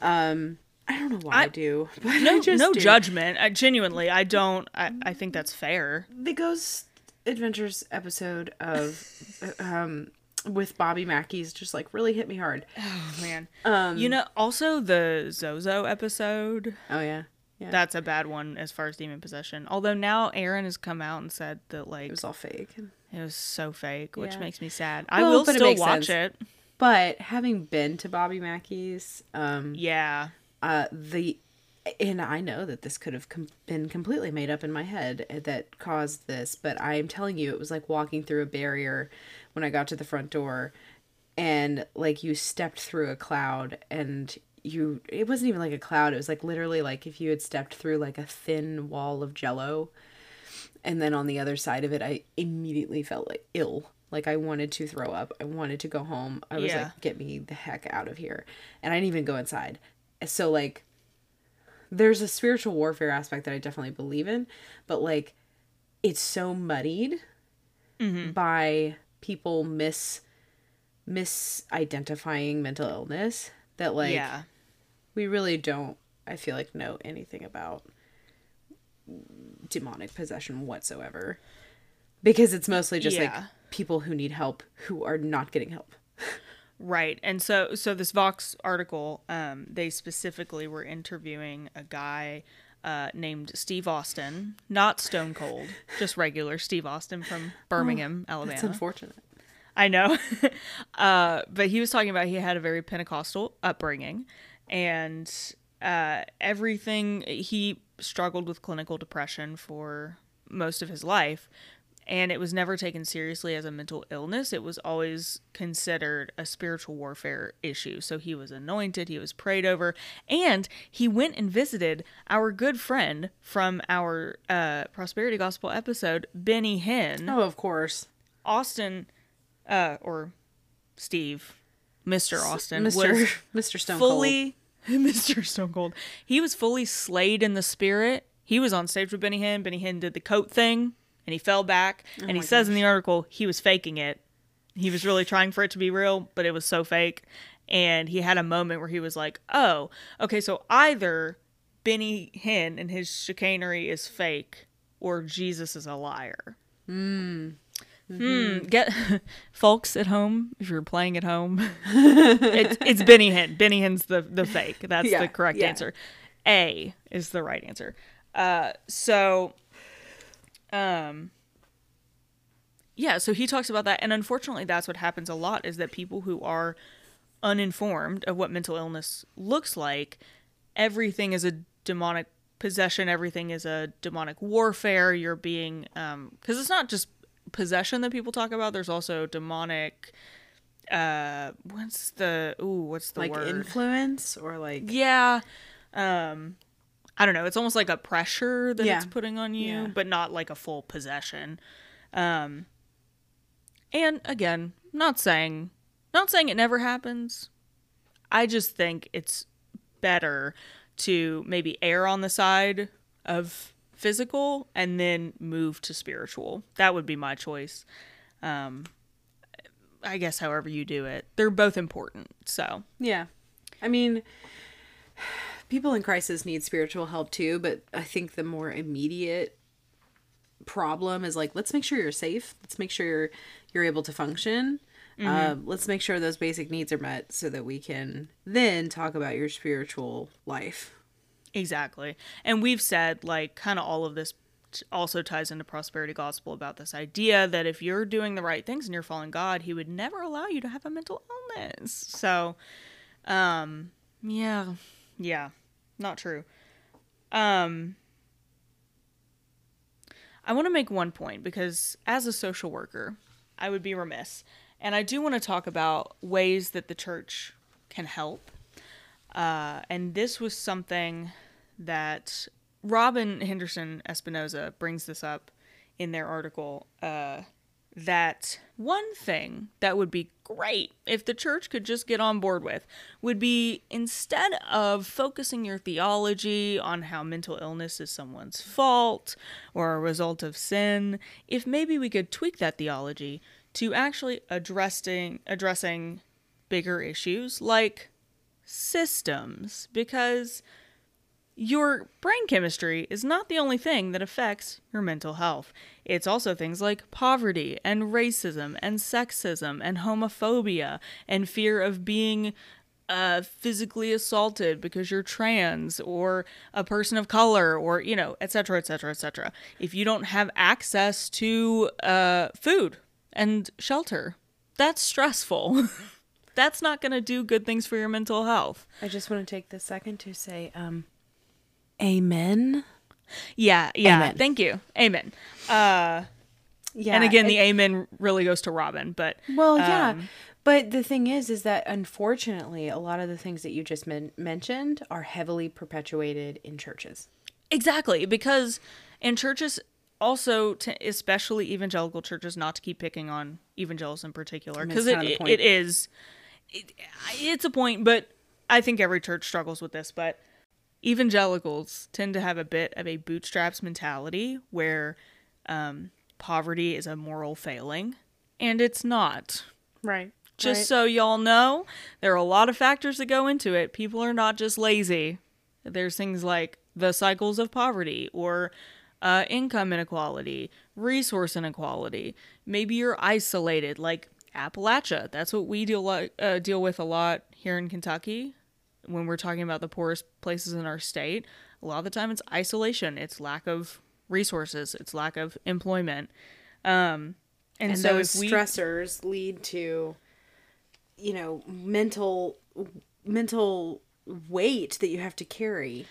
Um, I don't know why I, I- do, <laughs> but no, no do. judgment. I, genuinely, I don't. I, I think that's fair. The Ghost Adventures episode of uh, um with Bobby Mackey's just like really hit me hard. Oh man. Um, you know, also the Zozo episode. Oh yeah, yeah. That's a bad one as far as demon possession. Although now Aaron has come out and said that like it was all fake. it was so fake, which Yeah. makes me sad. I Well, will still watch sense. it. But having been to Bobby Mackey's, um, Yeah. Uh, the and I know that this could have com- been completely made up in my head uh, that caused this, but I am telling you, it was like walking through a barrier when I got to the front door, and like you stepped through a cloud, and you it wasn't even like a cloud; it was like literally like if you had stepped through like a thin wall of Jello, and then on the other side of it, I immediately felt like ill. Like I wanted to throw up. I wanted to go home. I was Yeah. like, get me the heck out of here. And I didn't even go inside. So like there's a spiritual warfare aspect that I definitely believe in, but like it's so muddied mm-hmm. by people mis misidentifying mental illness that like yeah. we really don't I feel like know anything about demonic possession whatsoever. Because it's mostly just like people who need help who are not getting help. <laughs> Right. And so so this Vox article, um, they specifically were interviewing a guy uh, named Steve Austin, not Stone Cold, just regular Steve Austin from <laughs> Birmingham, Alabama. It's unfortunate. I know. <laughs> uh, but he was talking about he had a very Pentecostal upbringing and uh, everything. He struggled with clinical depression for most of his life. And it was never taken seriously as a mental illness. It was always considered a spiritual warfare issue. So he was anointed, he was prayed over, and he went and visited our good friend from our uh, prosperity gospel episode, Benny Hinn. Oh, of course. Austin, uh, or Steve, Mr. Austin, Mr. <laughs> Mr. Stone Cold. fully <laughs> Mr. Stone Cold. He was fully slayed in the spirit. He was on stage with Benny Hinn. Benny Hinn did the coat thing, and he fell back. Oh and he says in the article he was faking it. He was really trying for it to be real, but it was so fake. And he had a moment where he was like, "Oh, okay, so either Benny Hinn and his chicanery is fake, or Jesus is a liar." Hmm. Get <laughs> folks at home if you're playing at home. <laughs> it's it's Benny Hinn. Benny Hinn's the the fake. That's Yeah, the correct yeah. answer. A is the right answer. Uh, so, um, yeah. So he talks about that, and unfortunately, that's what happens a lot. Is that people who are uninformed of what mental illness looks like, everything is a demonic possession. Everything is a demonic warfare. You're being um because it's not just possession that people talk about. There's also demonic. Uh, what's the ooh? What's the like word? influence or like Yeah. Um I don't know, it's almost like a pressure that Yeah. it's putting on you, Yeah. but not like a full possession. Um and again, not saying not saying it never happens. I just think it's better to maybe err on the side of physical and then move to spiritual. That would be my choice. Um I guess however you do it. They're both important. So, Yeah. I mean, people in crisis need spiritual help too, but I think the more immediate problem is like, let's make sure you're safe. Let's make sure you're, you're able to function. Um, let's make sure those basic needs are met so that we can then talk about your spiritual life. Exactly. And we've said, like, kind of all of this also ties into prosperity gospel about this idea that if you're doing the right things and you're following God, He would never allow you to have a mental illness. So, um, yeah, yeah, not true. Um, I want to make one point because as a social worker, I would be remiss. And I do want to talk about ways that the church can help. Uh, and this was something that Robyn Henderson Espinoza brings this up in their article. Uh, that one thing that would be great if the church could just get on board with would be instead of focusing your theology on how mental illness is someone's fault or a result of sin, if maybe we could tweak that theology to actually addressing addressing bigger issues like systems because your brain chemistry is not the only thing that affects your mental health. It's also things like poverty and racism and sexism and homophobia and fear of being uh, physically assaulted because you're trans or a person of color or, you know, et cetera, et cetera, et cetera. If you don't have access to uh, food and shelter, that's stressful. <laughs> that's not going to do good things for your mental health. I just want to take this second to say, um, Amen. Yeah, yeah. Amen. Thank you. Amen. Uh, Yeah. and again, it- the amen really goes to Robyn, but Well, yeah. Um, But the thing is, is that unfortunately, a lot of the things that you just men- mentioned are heavily perpetuated in churches. exactly because in churches, also, especially evangelical churches, not to keep picking on evangelicals in particular, because it, it, it is, it, it's a point, but I think every church struggles with this. But evangelicals tend to have a bit of a bootstraps mentality where um, poverty is a moral failing, and it's not. Right. Just so y'all know, there are a lot of factors that go into it. People are not just lazy. There's things like the cycles of poverty or uh, income inequality, resource inequality. Maybe you're isolated, like Appalachia. That's what we deal uh, deal with a lot here in Kentucky when we're talking about the poorest places in our state. A lot of the time, it's isolation. It's lack of resources. It's lack of employment. Um, and, and so those we stressors lead to you know mental mental weight that you have to carry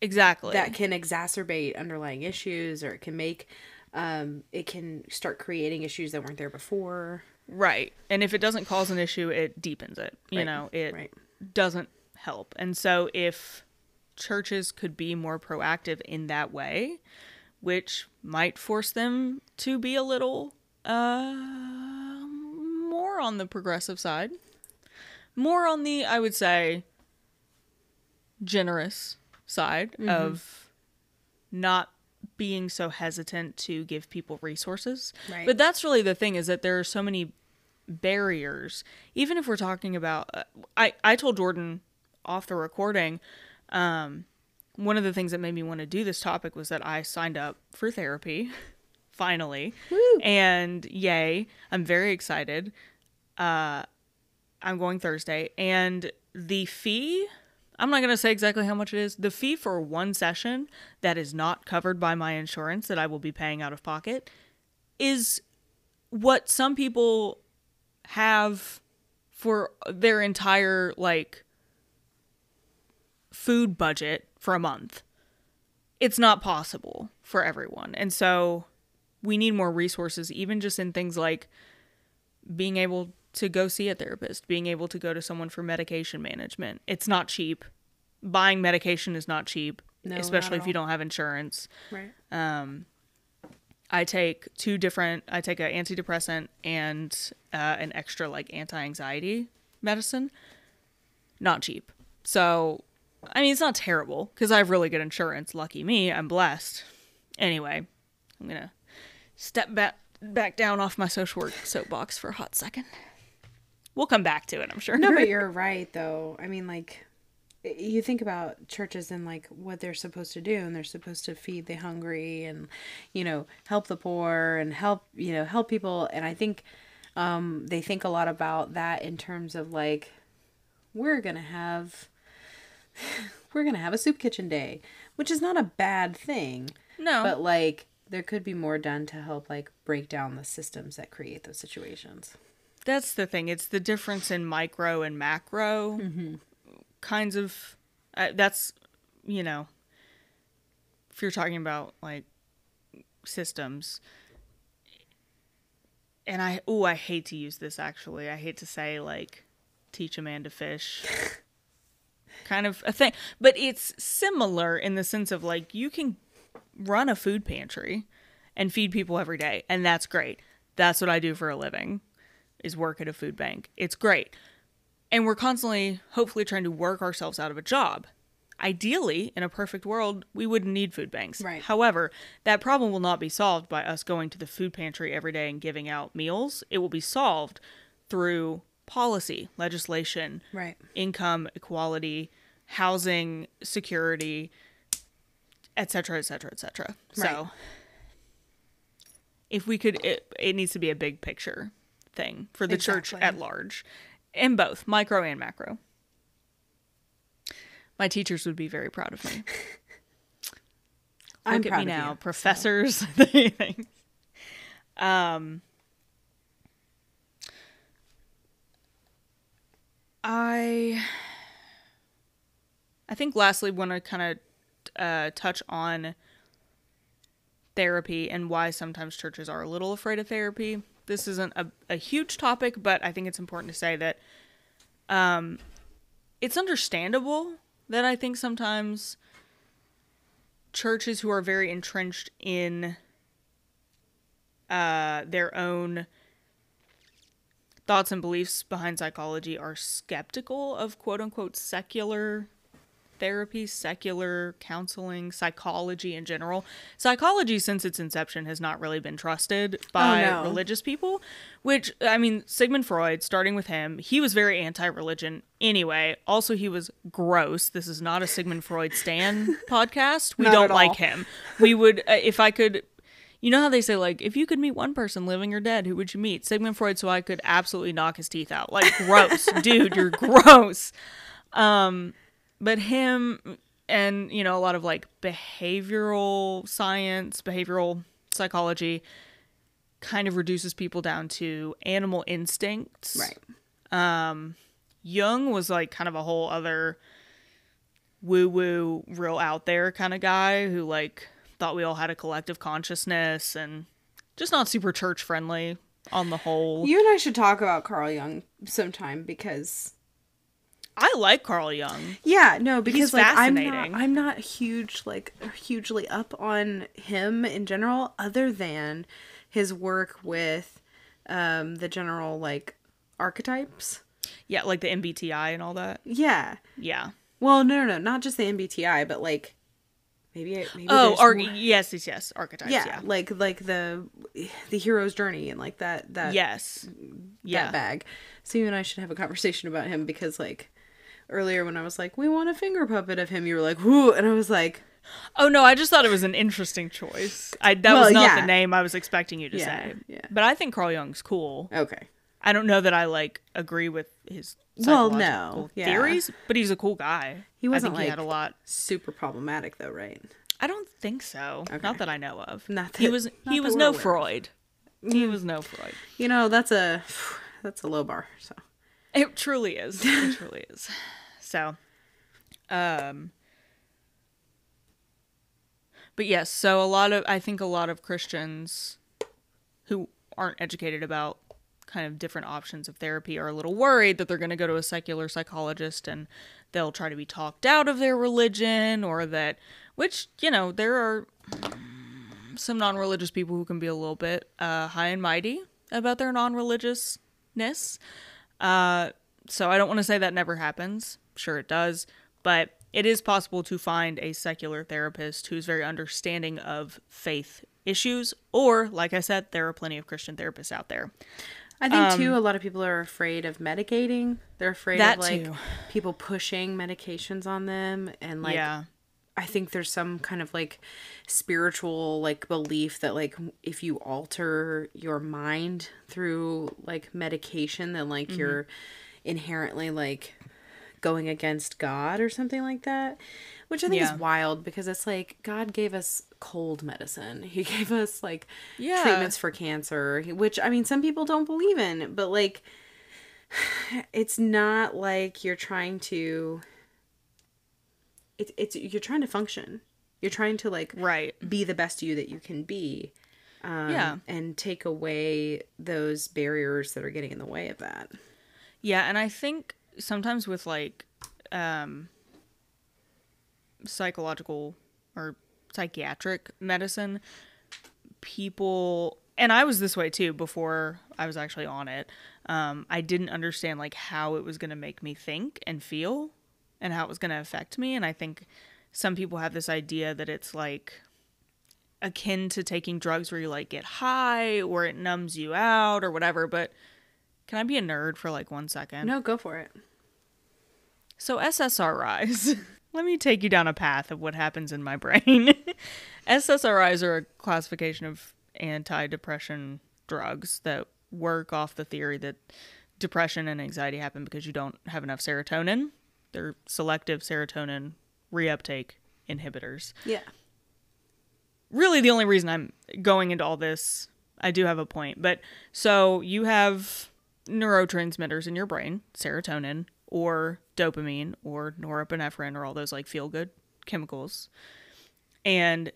exactly that can exacerbate underlying issues or it can make um it can start creating issues that weren't there before Right. And if it doesn't cause an issue, it deepens it. You Right, know, it right. doesn't help. And so if churches could be more proactive in that way, which might force them to be a little uh more on the progressive side, more on the I would say generous side Mm-hmm. of not being so hesitant to give people resources. Right. But that's really the thing is that there are so many barriers. Even if we're talking about, uh, I I told Jordan off the recording, um, one of the things that made me want to do this topic was that I signed up for therapy, <laughs> finally, and yay, I'm very excited. Uh, I'm going Thursday, and the fee. I'm not going to say exactly how much it is. The fee for one session that is not covered by my insurance that I will be paying out of pocket is what some people have for their entire like food budget for a month. It's not possible for everyone. And so we need more resources even just in things like being able to go see a therapist, being able to go to someone for medication management. It's not cheap. Buying medication is not cheap, No, especially at if you don't have insurance. right Um, I take two different. I take an antidepressant and uh, an extra like anti-anxiety medicine. Not cheap. So, I mean, it's not terrible because I have really good insurance. Lucky me, I'm blessed. Anyway, I'm gonna step back back down off my social work soapbox for a hot second. We'll come back to it, I'm sure. no but <laughs> you're right though i mean like you think about churches and like what they're supposed to do and they're supposed to feed the hungry and you know help the poor and help you know help people and i think um they think a lot about that in terms of like we're gonna have <laughs> we're gonna have a soup kitchen day which is not a bad thing no, but like there could be more done to help like break down the systems that create those situations that's the thing. It's the difference in micro and macro kinds of. Uh, that's you know, if you're talking about like systems, and I oh I hate to use this actually. I hate to say like teach a man to fish. <laughs> kind of a thing, but it's similar in the sense of like you can run a food pantry and feed people every day, and that's great. That's what I do for a living is work at a food bank. It's great. And we're constantly, hopefully, trying to work ourselves out of a job. Ideally, in a perfect world, we wouldn't need food banks. Right. However, that problem will not be solved by us going to the food pantry every day and giving out meals. It will be solved through policy, legislation, right income equality, housing security, et cetera, et cetera, et cetera. Right. So if we could, it, it needs to be a big picture thing for the church at large, in both micro and macro. My teachers would be very proud of me. <laughs> I'm Look at proud me now, you, professors. <laughs> Thanks. Um, I, I think lastly, want to kind of uh, touch on therapy and why sometimes churches are a little afraid of therapy. This isn't a, a huge topic, but I think it's important to say that um, it's understandable that I think sometimes churches who are very entrenched in uh, their own thoughts and beliefs behind psychology are skeptical of quote unquote secular therapy, secular counseling, psychology in general. Psychology, since its inception, has not really been trusted by no. religious people, which, I mean, Sigmund Freud, starting with him, he was very anti religion anyway. Also, he was gross. This is not a Sigmund Freud Stan <laughs> podcast. We Not don't like him. We would, uh, if I could. You know how they say, like, if you could meet one person, living or dead, who would you meet? Sigmund Freud, so I could absolutely knock his teeth out. Like, gross. <laughs> Dude, you're gross Um, but him and you know a lot of like behavioral science behavioral psychology kind of reduces people down to animal instincts Right. Um, jung was like kind of a whole other woo woo real out there kind of guy who like thought we all had a collective consciousness and just not super church friendly on the whole You and I should talk about Carl Jung sometime because i like carl jung yeah, no, because like I'm not. I'm not huge like hugely up on him in general other than his work with um the general like archetypes. yeah like the mbti and all that Yeah. yeah Well, no, no, no, not just the MBTI, but like maybe it, maybe Oh, ar- more- yes, yes, yes. Archetypes. yeah, Yeah. like like the the hero's journey and like that that Yes. Yeah. that bag. So you and I should have a conversation about him because like earlier when I was like, we want a finger puppet of him, you were like, whoo, and I was like, Oh no, I just thought it was an interesting choice. I that Well, was not yeah. the name I was expecting you to Yeah, say. yeah. But I think Carl Jung's cool. okay, I don't know that I like agree with his Well, no, yeah. theories, but he's a cool guy. He wasn't, I think he had a lot. super problematic though, right? I don't think so. Okay. Not that I know of. Not he was he was no aware. Freud. He was no Freud. You know, that's a <sighs> that's a low bar. So It truly is. It <laughs> truly is. So, um, but yes, so a lot of, I think a lot of Christians who aren't educated about kind of different options of therapy are a little worried that they're going to go to a secular psychologist and they'll try to be talked out of their religion or that, which, you know, there are some non religious people who can be a little bit uh, high and mighty about their non religiousness. Uh, so I don't want to say that never happens. Sure, it does. But it is possible to find a secular therapist who's very understanding of faith issues. Or, like I said, there are plenty of Christian therapists out there. I think too, a lot of people are afraid of medicating. They're afraid Um, That of like too. people pushing medications on them, and like yeah. I think there's some kind of like spiritual like belief that like if you alter your mind through like medication then like Mm-hmm. you're inherently like going against God or something like that. Which I think Yeah. is wild because it's like God gave us cold medicine. <laughs> He gave us like Yeah. treatments for cancer, which I mean some people don't believe in, but like <sighs> it's not like you're trying to it's it's you're trying to function. You're trying to like Right. be the best you that you can be. Um, Yeah. and take away those barriers that are getting in the way of that. Yeah, and I think sometimes with like um psychological or psychiatric medicine, people and I was this way too before I was actually on it. Um, I didn't understand like how it was gonna make me think and feel and how it was gonna affect me. And I think some people have this idea that it's like akin to taking drugs where you like get high or it numbs you out or whatever, but can I be a nerd for like one second? No, go for it. So SSRIs, <laughs> let me take you down a path of what happens in my brain. <laughs> SSRIs are a classification of antidepressant drugs that work off the theory that depression and anxiety happen because you don't have enough serotonin. They're selective serotonin reuptake inhibitors. Yeah. Really, the only reason I'm going into all this, I do have a point. But so you have neurotransmitters in your brain, serotonin or dopamine or norepinephrine or all those like feel good chemicals. And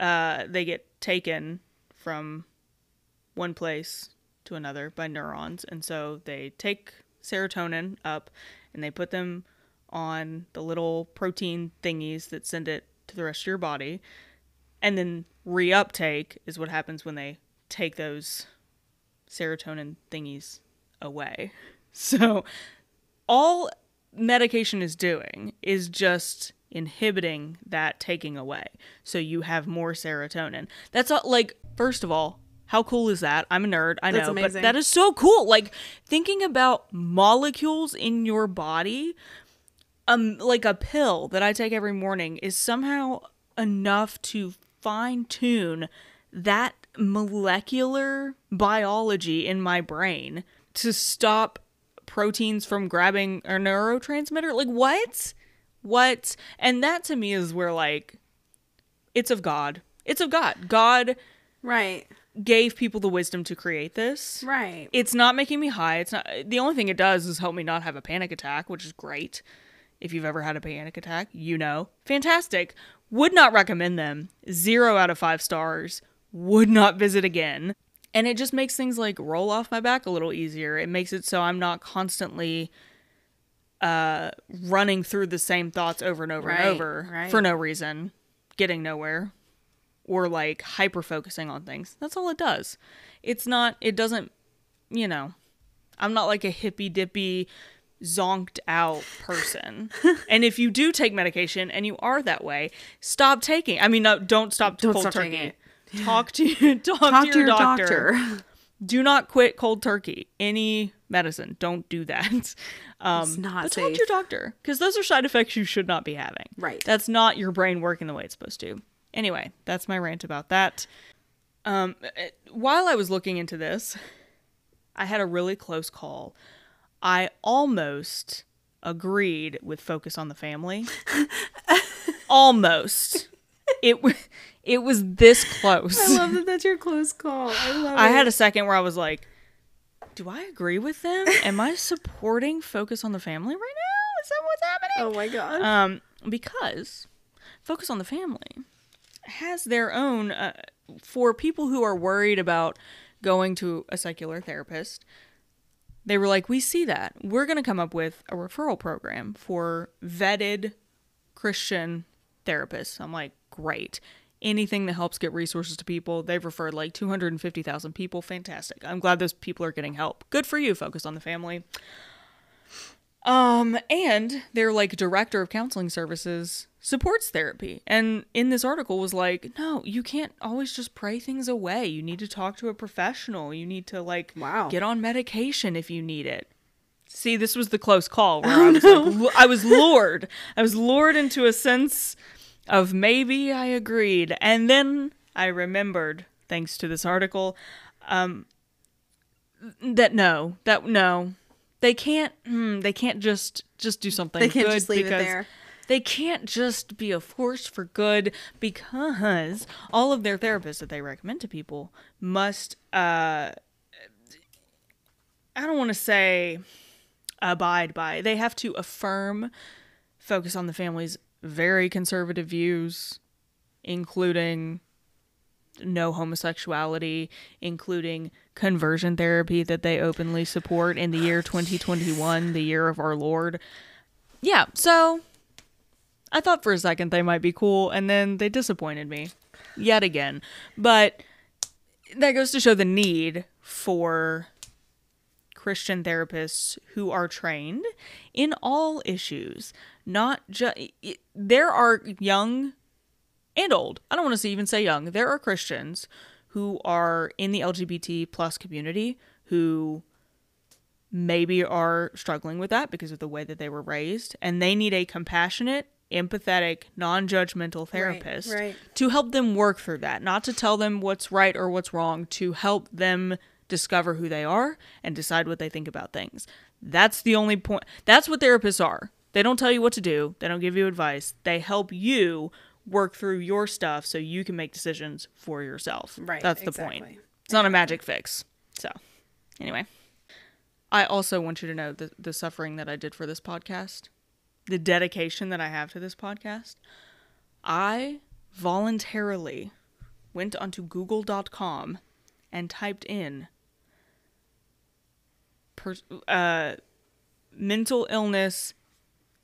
uh, they get taken from one place to another by neurons. And so they take serotonin up and they put them on the little protein thingies that send it to the rest of your body. And then reuptake is what happens when they take those serotonin thingies away. <laughs> So all medication is doing is just inhibiting that taking away. So you have more serotonin. That's all, like first of all, how cool is that? I'm a nerd, I That's know, but that is so cool. Like thinking about molecules in your body um like a pill that I take every morning is somehow enough to fine tune that molecular biology in my brain to stop proteins from grabbing a neurotransmitter. Like what? What? And that to me is where like it's of God. It's of God. God Right. gave people the wisdom to create this. Right. It's not making me high. It's not the only thing it does is help me not have a panic attack, which is great. If you've ever had a panic attack, you know. Fantastic. Would not recommend them. 0 out of 5 stars. Would not visit again. And it just makes things like roll off my back a little easier. It makes it so I'm not constantly uh running through the same thoughts over and over Right, and over right. for no reason, getting nowhere or like hyper focusing on things. That's all it does. It's not, it doesn't, you know, I'm not like a hippy dippy, zonked out person. <laughs> and if you do take medication and you are that way, stop taking. I mean, no, don't stop Don't cold stop turkey. It. Talk to <laughs> talk, Talk to your, your doctor. doctor. <laughs> Do not quit cold turkey. Any medicine, don't do that. <laughs> Um, It's not but talk to your doctor because those are side effects you should not be having. Right. That's not your brain working the way it's supposed to. Anyway, that's my rant about that. Um, eh, while I was looking into this, I had a really close call. I almost agreed with Focus on the Family. almost. It it was this close. I love that that's your close call. I <sighs> love I it. had a second where I was like, do I agree with them? Am I supporting Focus on the Family right now? Is that what's happening? Oh my god. Um, because Focus on the Family has their own uh, for people who are worried about going to a secular therapist. They were like, "We see that. We're going to come up with a referral program for vetted Christian therapists." I'm like, "Great." Anything that helps get resources to people. They've referred like 250,000 people. Fantastic. I'm glad those people are getting help. Good for you, Focus on the Family. Um, and their like director of counseling services supports therapy. And in this article was like, no, you can't always just pray things away. You need to talk to a professional. You need to like Wow. get on medication if you need it. See, this was the close call where I <laughs> was like, I was lured. I was lured into a sense of maybe I agreed. And then I remembered, thanks to this article, um, that no, that no, they can't. Hmm, they can't just just do something. They can't good just leave it there. They can't just be a force for good because all of their therapists that they recommend to people must. uh I don't want to say abide by. They have to affirm, focus on the family's very conservative views, including no homosexuality, including conversion therapy that they openly support in the year 2021, the year of our Lord. Yeah, so I thought for a second they might be cool, and then they disappointed me yet again. But that goes to show the need for Christian therapists who are trained in all issues, not just. There are young and old. I don't want to even say young. There are Christians who are in the LGBT plus community who maybe are struggling with that because of the way that they were raised, and they need a compassionate empathetic, non-judgmental therapist right. to help them work through that, not to tell them what's right or what's wrong, to help them discover who they are and decide what they think about things. That's the only point. That's what therapists are. They don't tell you what to do, they don't give you advice. They help you work through your stuff so you can make decisions for yourself. Right, That's the exactly. point. It's not a magic fix. So, anyway, I also want you to know the, the suffering that I did for this podcast, the dedication that I have to this podcast. I voluntarily went onto google.com and typed in per, uh, mental illness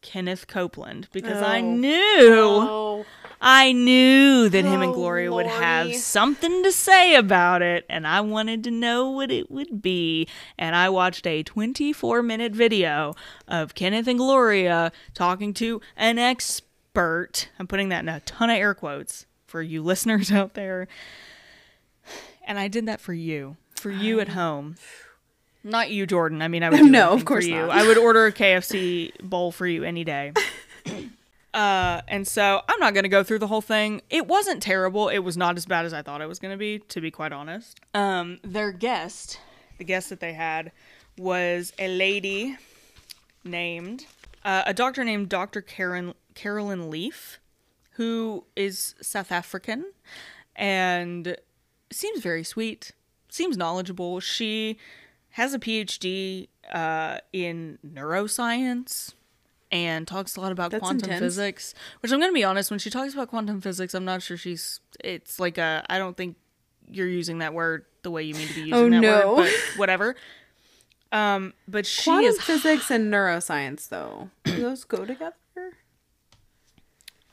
Kenneth Copeland because I Oh. knew Oh, I knew that him and Oh, Gloria would have something to say about it, and I wanted to know what it would be. And I watched a 24 minute video of Kenneth and Gloria talking to an expert. I'm putting that in a ton of air quotes for you listeners <laughs> out there. And I did that for you, for you at home. Not you, Jordan. I mean, I would <laughs> do No, of course for you. not. I would order a <laughs> KFC bowl for you any day. <laughs> Uh, and so I'm not going to go through the whole thing. It wasn't terrible. It was not as bad as I thought it was going to be, to be quite honest. Um, their guest, the guest that they had, was a lady named, uh, a doctor named Dr. Karen, Caroline Leaf, who is South African and seems very sweet, seems knowledgeable. She has a PhD uh, in neuroscience and talks a lot about That's quantum intense. physics. Which I'm going to be honest, when she talks about quantum physics, I'm not sure she's. It's like a. I don't think you're using that word the way you mean to be using Oh, that no. word, but whatever. Um, but she quantum is physics and <sighs> neuroscience, though, do those go together?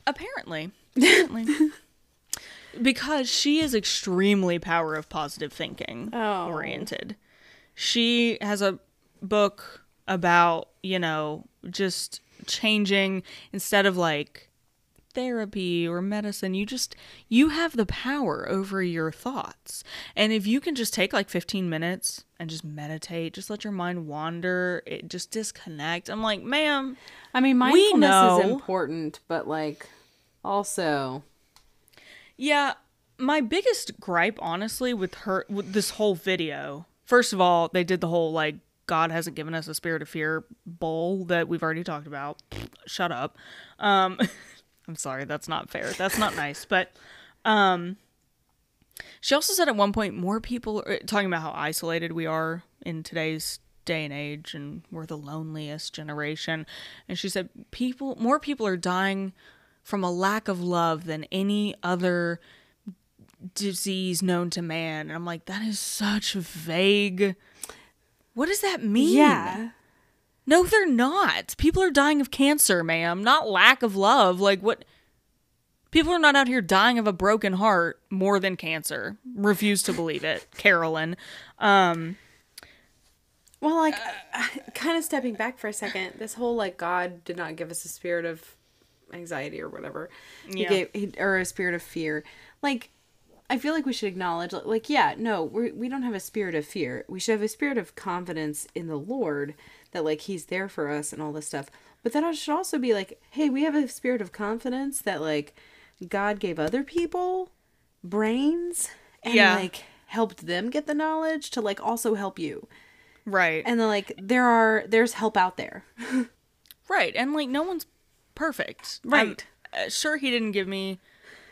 Apparently. Apparently. <laughs> because she is extremely power of positive thinking Oh. oriented. She has a book about, you know, just changing instead of like therapy or medicine, you just you have the power over your thoughts. And if you can just take like 15 minutes and just meditate, just let your mind wander, it just disconnect. I'm like, "Ma'am, I mean, We mindfulness is important, but like, also, Yeah, my biggest gripe, honestly, with her, with this whole video. First of all, they did the whole like God hasn't given us a spirit of fear bull that we've already talked about. Shut up. Um, <laughs> I'm sorry, that's not fair. That's not nice. But um, she also said at one point more people are talking about how isolated we are in today's day and age, and we're the loneliest generation. And she said people, more people are dying from a lack of love than any other disease known to man. And I'm like, that is such vague. What does that mean? Yeah. No, they're not. People are dying of cancer, ma'am, not lack of love. Like, what? People are not out here dying of a broken heart more than cancer. Refuse to believe it, <laughs> Caroline. Um, Well, like, <sighs> kind of stepping back for a second, this whole like God did not give us a spirit of anxiety or whatever, he Yeah. gave or a spirit of fear. Like, I feel like we should acknowledge, like, yeah, no, we we don't have a spirit of fear. We should have a spirit of confidence in the Lord that like He's there for us and all this stuff. But then it should also be like, hey, we have a spirit of confidence that like God gave other people brains and Yeah. like helped them get the knowledge to like also help you right. and then like there are there's help out there Right, and like no one's perfect. Right. I'm, uh, sure, he didn't give me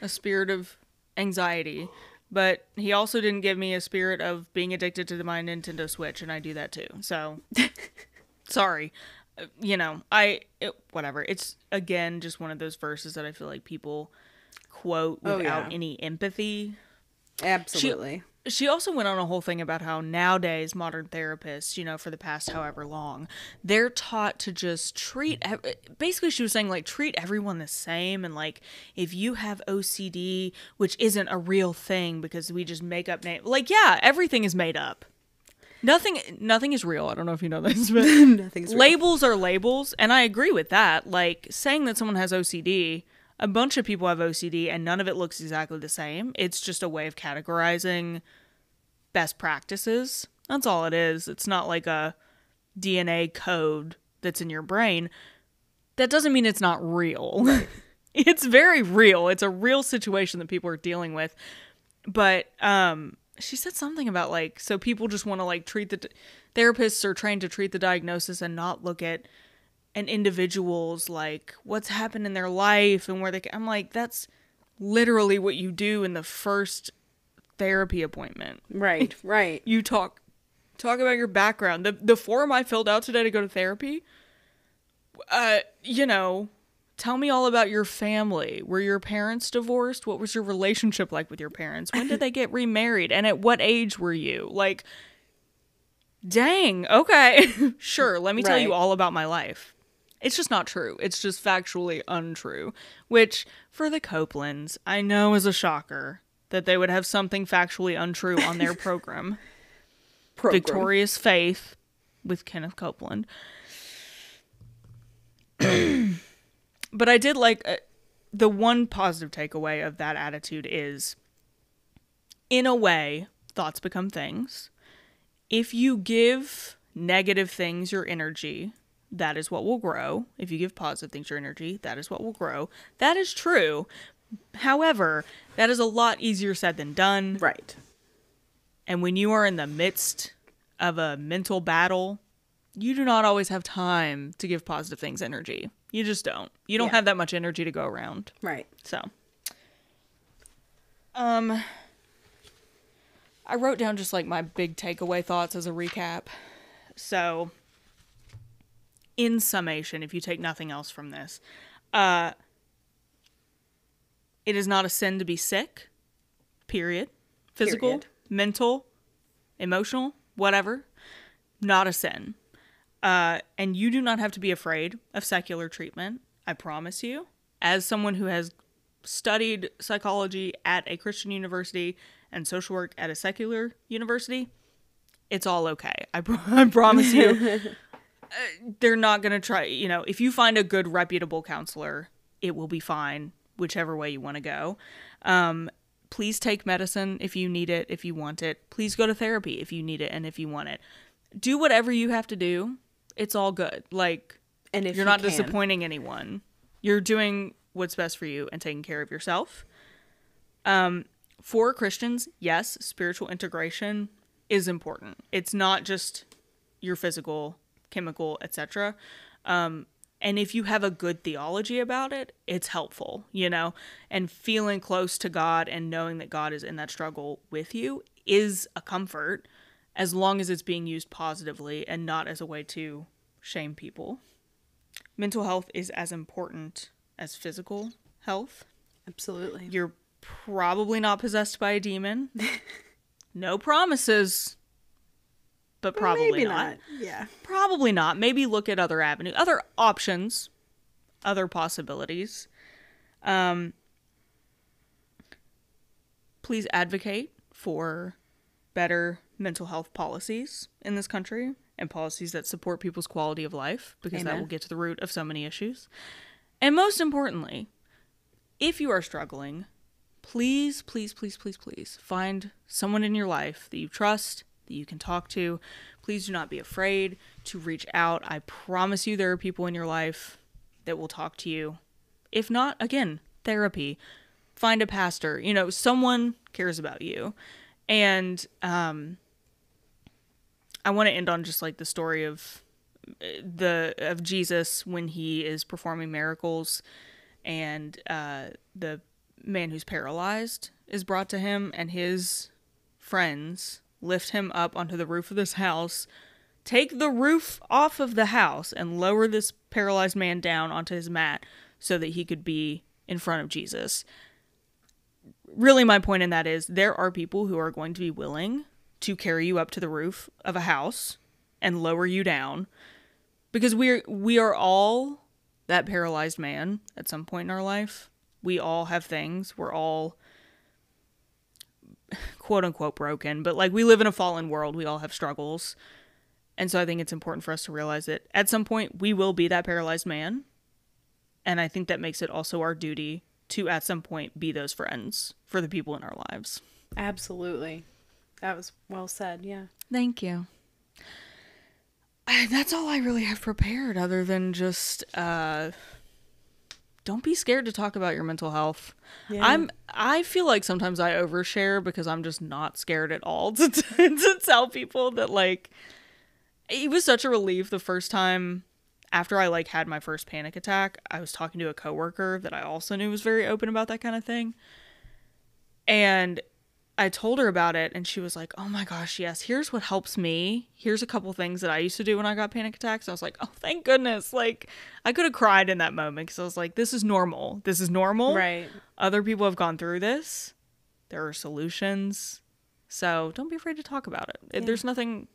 a spirit of anxiety, but he also didn't give me a spirit of being addicted to the my Nintendo Switch, and I do that too. So, <laughs> sorry. You know, I it, whatever. It's again just one of those verses that I feel like people quote Oh, without yeah. any empathy. absolutely She also went on a whole thing about how nowadays modern therapists, you know, for the past however long, they're taught to just treat. Basically, she was saying like treat everyone the same, and like if you have OCD, which isn't a real thing because we just make up name. Like yeah, everything is made up. Nothing, nothing is real. I don't know if you know this, but <laughs> nothing's real. labels are labels, and I agree with that. Like saying that someone has OCD, a bunch of people have OCD, and none of it looks exactly the same. It's just a way of categorizing best practices. That's all it is. It's not like a DNA code that's in your brain. that doesn't mean it's not real. <laughs> it's very real. It's a real situation that people are dealing with. But um she said something about like so people just want to like treat the therapists are trained to treat the diagnosis and not look at an individual's like what's happened in their life and where they I'm like that's literally what you do in the first therapy appointment. Right, <laughs> right. You talk talk about your background. The the form I filled out today to go to therapy, uh, you know, tell me all about your family. Were your parents divorced? What was your relationship like with your parents? When did they get <laughs> remarried? And at what age were you? Like dang, okay. <laughs> sure, let me tell you all about my life. It's just not true. It's just factually untrue. Which, for the Copelands, I know is a shocker that they would have something factually untrue on their <laughs> program. Program. Victorious Faith with Kenneth Copeland. <clears throat> but I did like uh, the one positive takeaway of that attitude is in a way, thoughts become things. If you give negative things your energy, that is what will grow. If you give positive things your energy, that is what will grow. That is true. However, that is a lot easier said than done. Right. And when you are in the midst of a mental battle, you do not always have time to give positive things energy. You just don't. You don't Yeah. have that much energy to go around. Right. So, um, I wrote down just like my big takeaway thoughts as a recap. So, in summation, if you take nothing else from this, uh, it is not a sin to be sick, period. Physical, Period. mental, emotional, whatever, not a sin. Uh, and you do not have to be afraid of secular treatment. I promise you. As someone who has studied psychology at a Christian university and social work at a secular university, it's all okay. I, pro- <laughs> I promise you. <laughs> Uh, they're not going to try, you know, if you find a good, reputable counselor, it will be fine, whichever way you want to go. Um, please take medicine if you need it, if you want it. Please go to therapy if you need it and if you want it. Do whatever you have to do. It's all good. Like, And if you're you not can. disappointing anyone. You're doing what's best for you and taking care of yourself. Um, for Christians, yes, spiritual integration is important. It's not just your physical, chemical, etc. Um, and if you have a good theology about it, it's helpful, you know. And feeling close to God and knowing that God is in that struggle with you is a comfort, as long as it's being used positively and not as a way to shame people mental health is as important as physical health. Absolutely. You're probably not possessed by a demon. <laughs> no promises, but probably not. not. Yeah. Probably not. Maybe look at other avenues, other options, other possibilities. Um, please advocate for better mental health policies in this country and policies that support people's quality of life because that will get to the root of so many issues. And most importantly, if you are struggling, please, please, please, please, please find someone in your life that you trust, that you can talk to. Please do not be afraid to reach out. I promise you, there are people in your life that will talk to you. If not, again, therapy. Find a pastor. You know, someone cares about you. And um, I want to end on just like the story of uh, the of Jesus when he is performing miracles and uh, the man who's paralyzed is brought to him and his friends lift him up onto the roof of this house take the roof off of the house and lower this paralyzed man down onto his mat so that he could be in front of Jesus. Really my point in that is there are people who are going to be willing to carry you up to the roof of a house and lower you down because we're we are all that paralyzed man at some point in our life. We all have things. We're all quote unquote broken but like we live in a fallen world we all have struggles and so i think it's important for us to realize that at some point we will be that paralyzed man and i think that makes it also our duty to at some point be those friends for the people in our lives Absolutely. That was well said. Yeah. Thank you. I- that's all I really have prepared, other than just uh, don't be scared to talk about your mental health. Yeah. I'm. I feel like sometimes I overshare because I'm just not scared at all <laughs> to, to tell people that like it was such a relief the first time after I like had my first panic attack. I was talking to a coworker that I also knew was very open about that kind of thing, and I told her about it and she was like, "Oh my gosh, yes, here's what helps me. Here's a couple things that I used to do when I got panic attacks." I was like, "Oh, thank goodness." Like I could have cried in that moment cuz I was like, "This is normal. This is normal." Right. Other people have gone through this. There are solutions. So, don't be afraid to talk about it. it there's nothing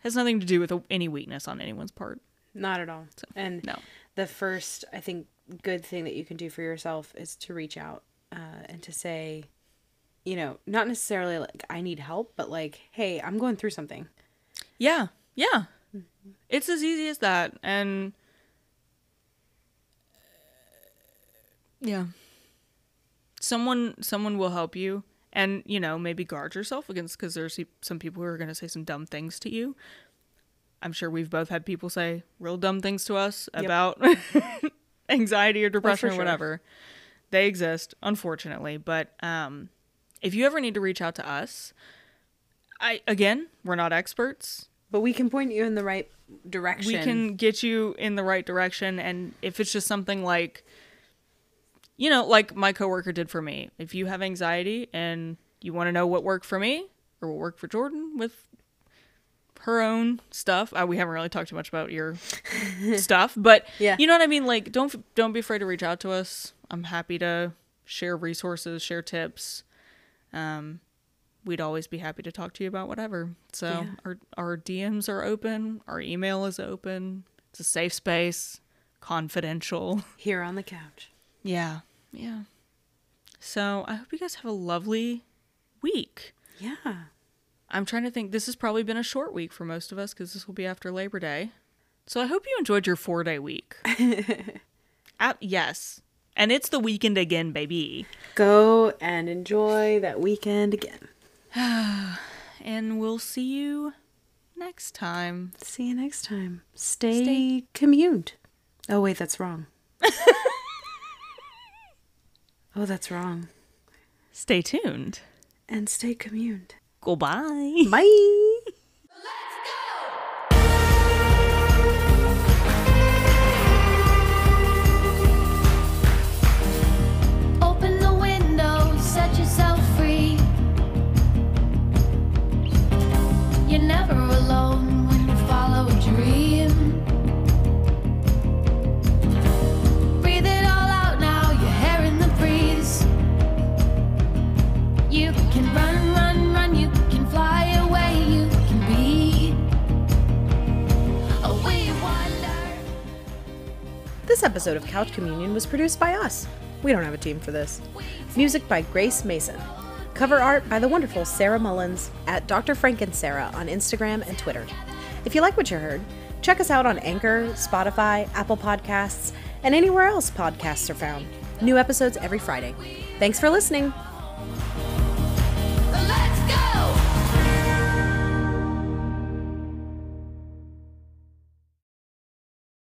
has nothing to do with any weakness on anyone's part. Not at all. and no. the first, I think, good thing that you can do for yourself is to reach out uh, and to say, you know, not necessarily like I need help, but like, hey, I'm going through something. Yeah. Yeah. It's as easy as that. And yeah. Someone someone will help you and, you know, maybe guard yourself against cuz there's some people who are going to say some dumb things to you. I'm sure we've both had people say real dumb things to us Yep. about <laughs> anxiety or depression or sure. whatever. They exist, unfortunately, but um if you ever need to reach out to us, I again, we're not experts But we can point you in the right direction. we can get you in the right direction and if it's just something like you know like my coworker did for me if you have anxiety and you want to know what worked for me or what worked for jordan with her own stuff uh, we haven't really talked too much about your <laughs> stuff but Yeah. you know what i mean like don't don't be afraid to reach out to us i'm happy to share resources share tips um we'd always be happy to talk to you about whatever. So Yeah. our our DMs are open, our email is open. It's a safe space, confidential. <laughs> here on the couch. Yeah. Yeah. So I hope you guys have a lovely week. Yeah. I'm trying to think this has probably been a short week for most of us cuz this will be after Labor Day. So I hope you enjoyed your 4-day week. <laughs> Uh, yes. And it's the weekend again, baby. Go and enjoy that weekend again. <sighs> And we'll see you next time. See you next time. Stay, Stay- communed. Oh wait, that's wrong. <laughs> oh, that's wrong. Stay tuned. And stay communed. Goodbye. Bye. This episode of Couch Communion was produced by us. We don't have a team for this. Music by Grace Mason. Cover art by the wonderful Sarah Mullins at Dr. Frank and Sarah on Instagram and Twitter. If you like what you heard, check us out on Anchor, Spotify, Apple Podcasts, and anywhere else podcasts are found. New episodes every Friday. Thanks for listening. Let's go!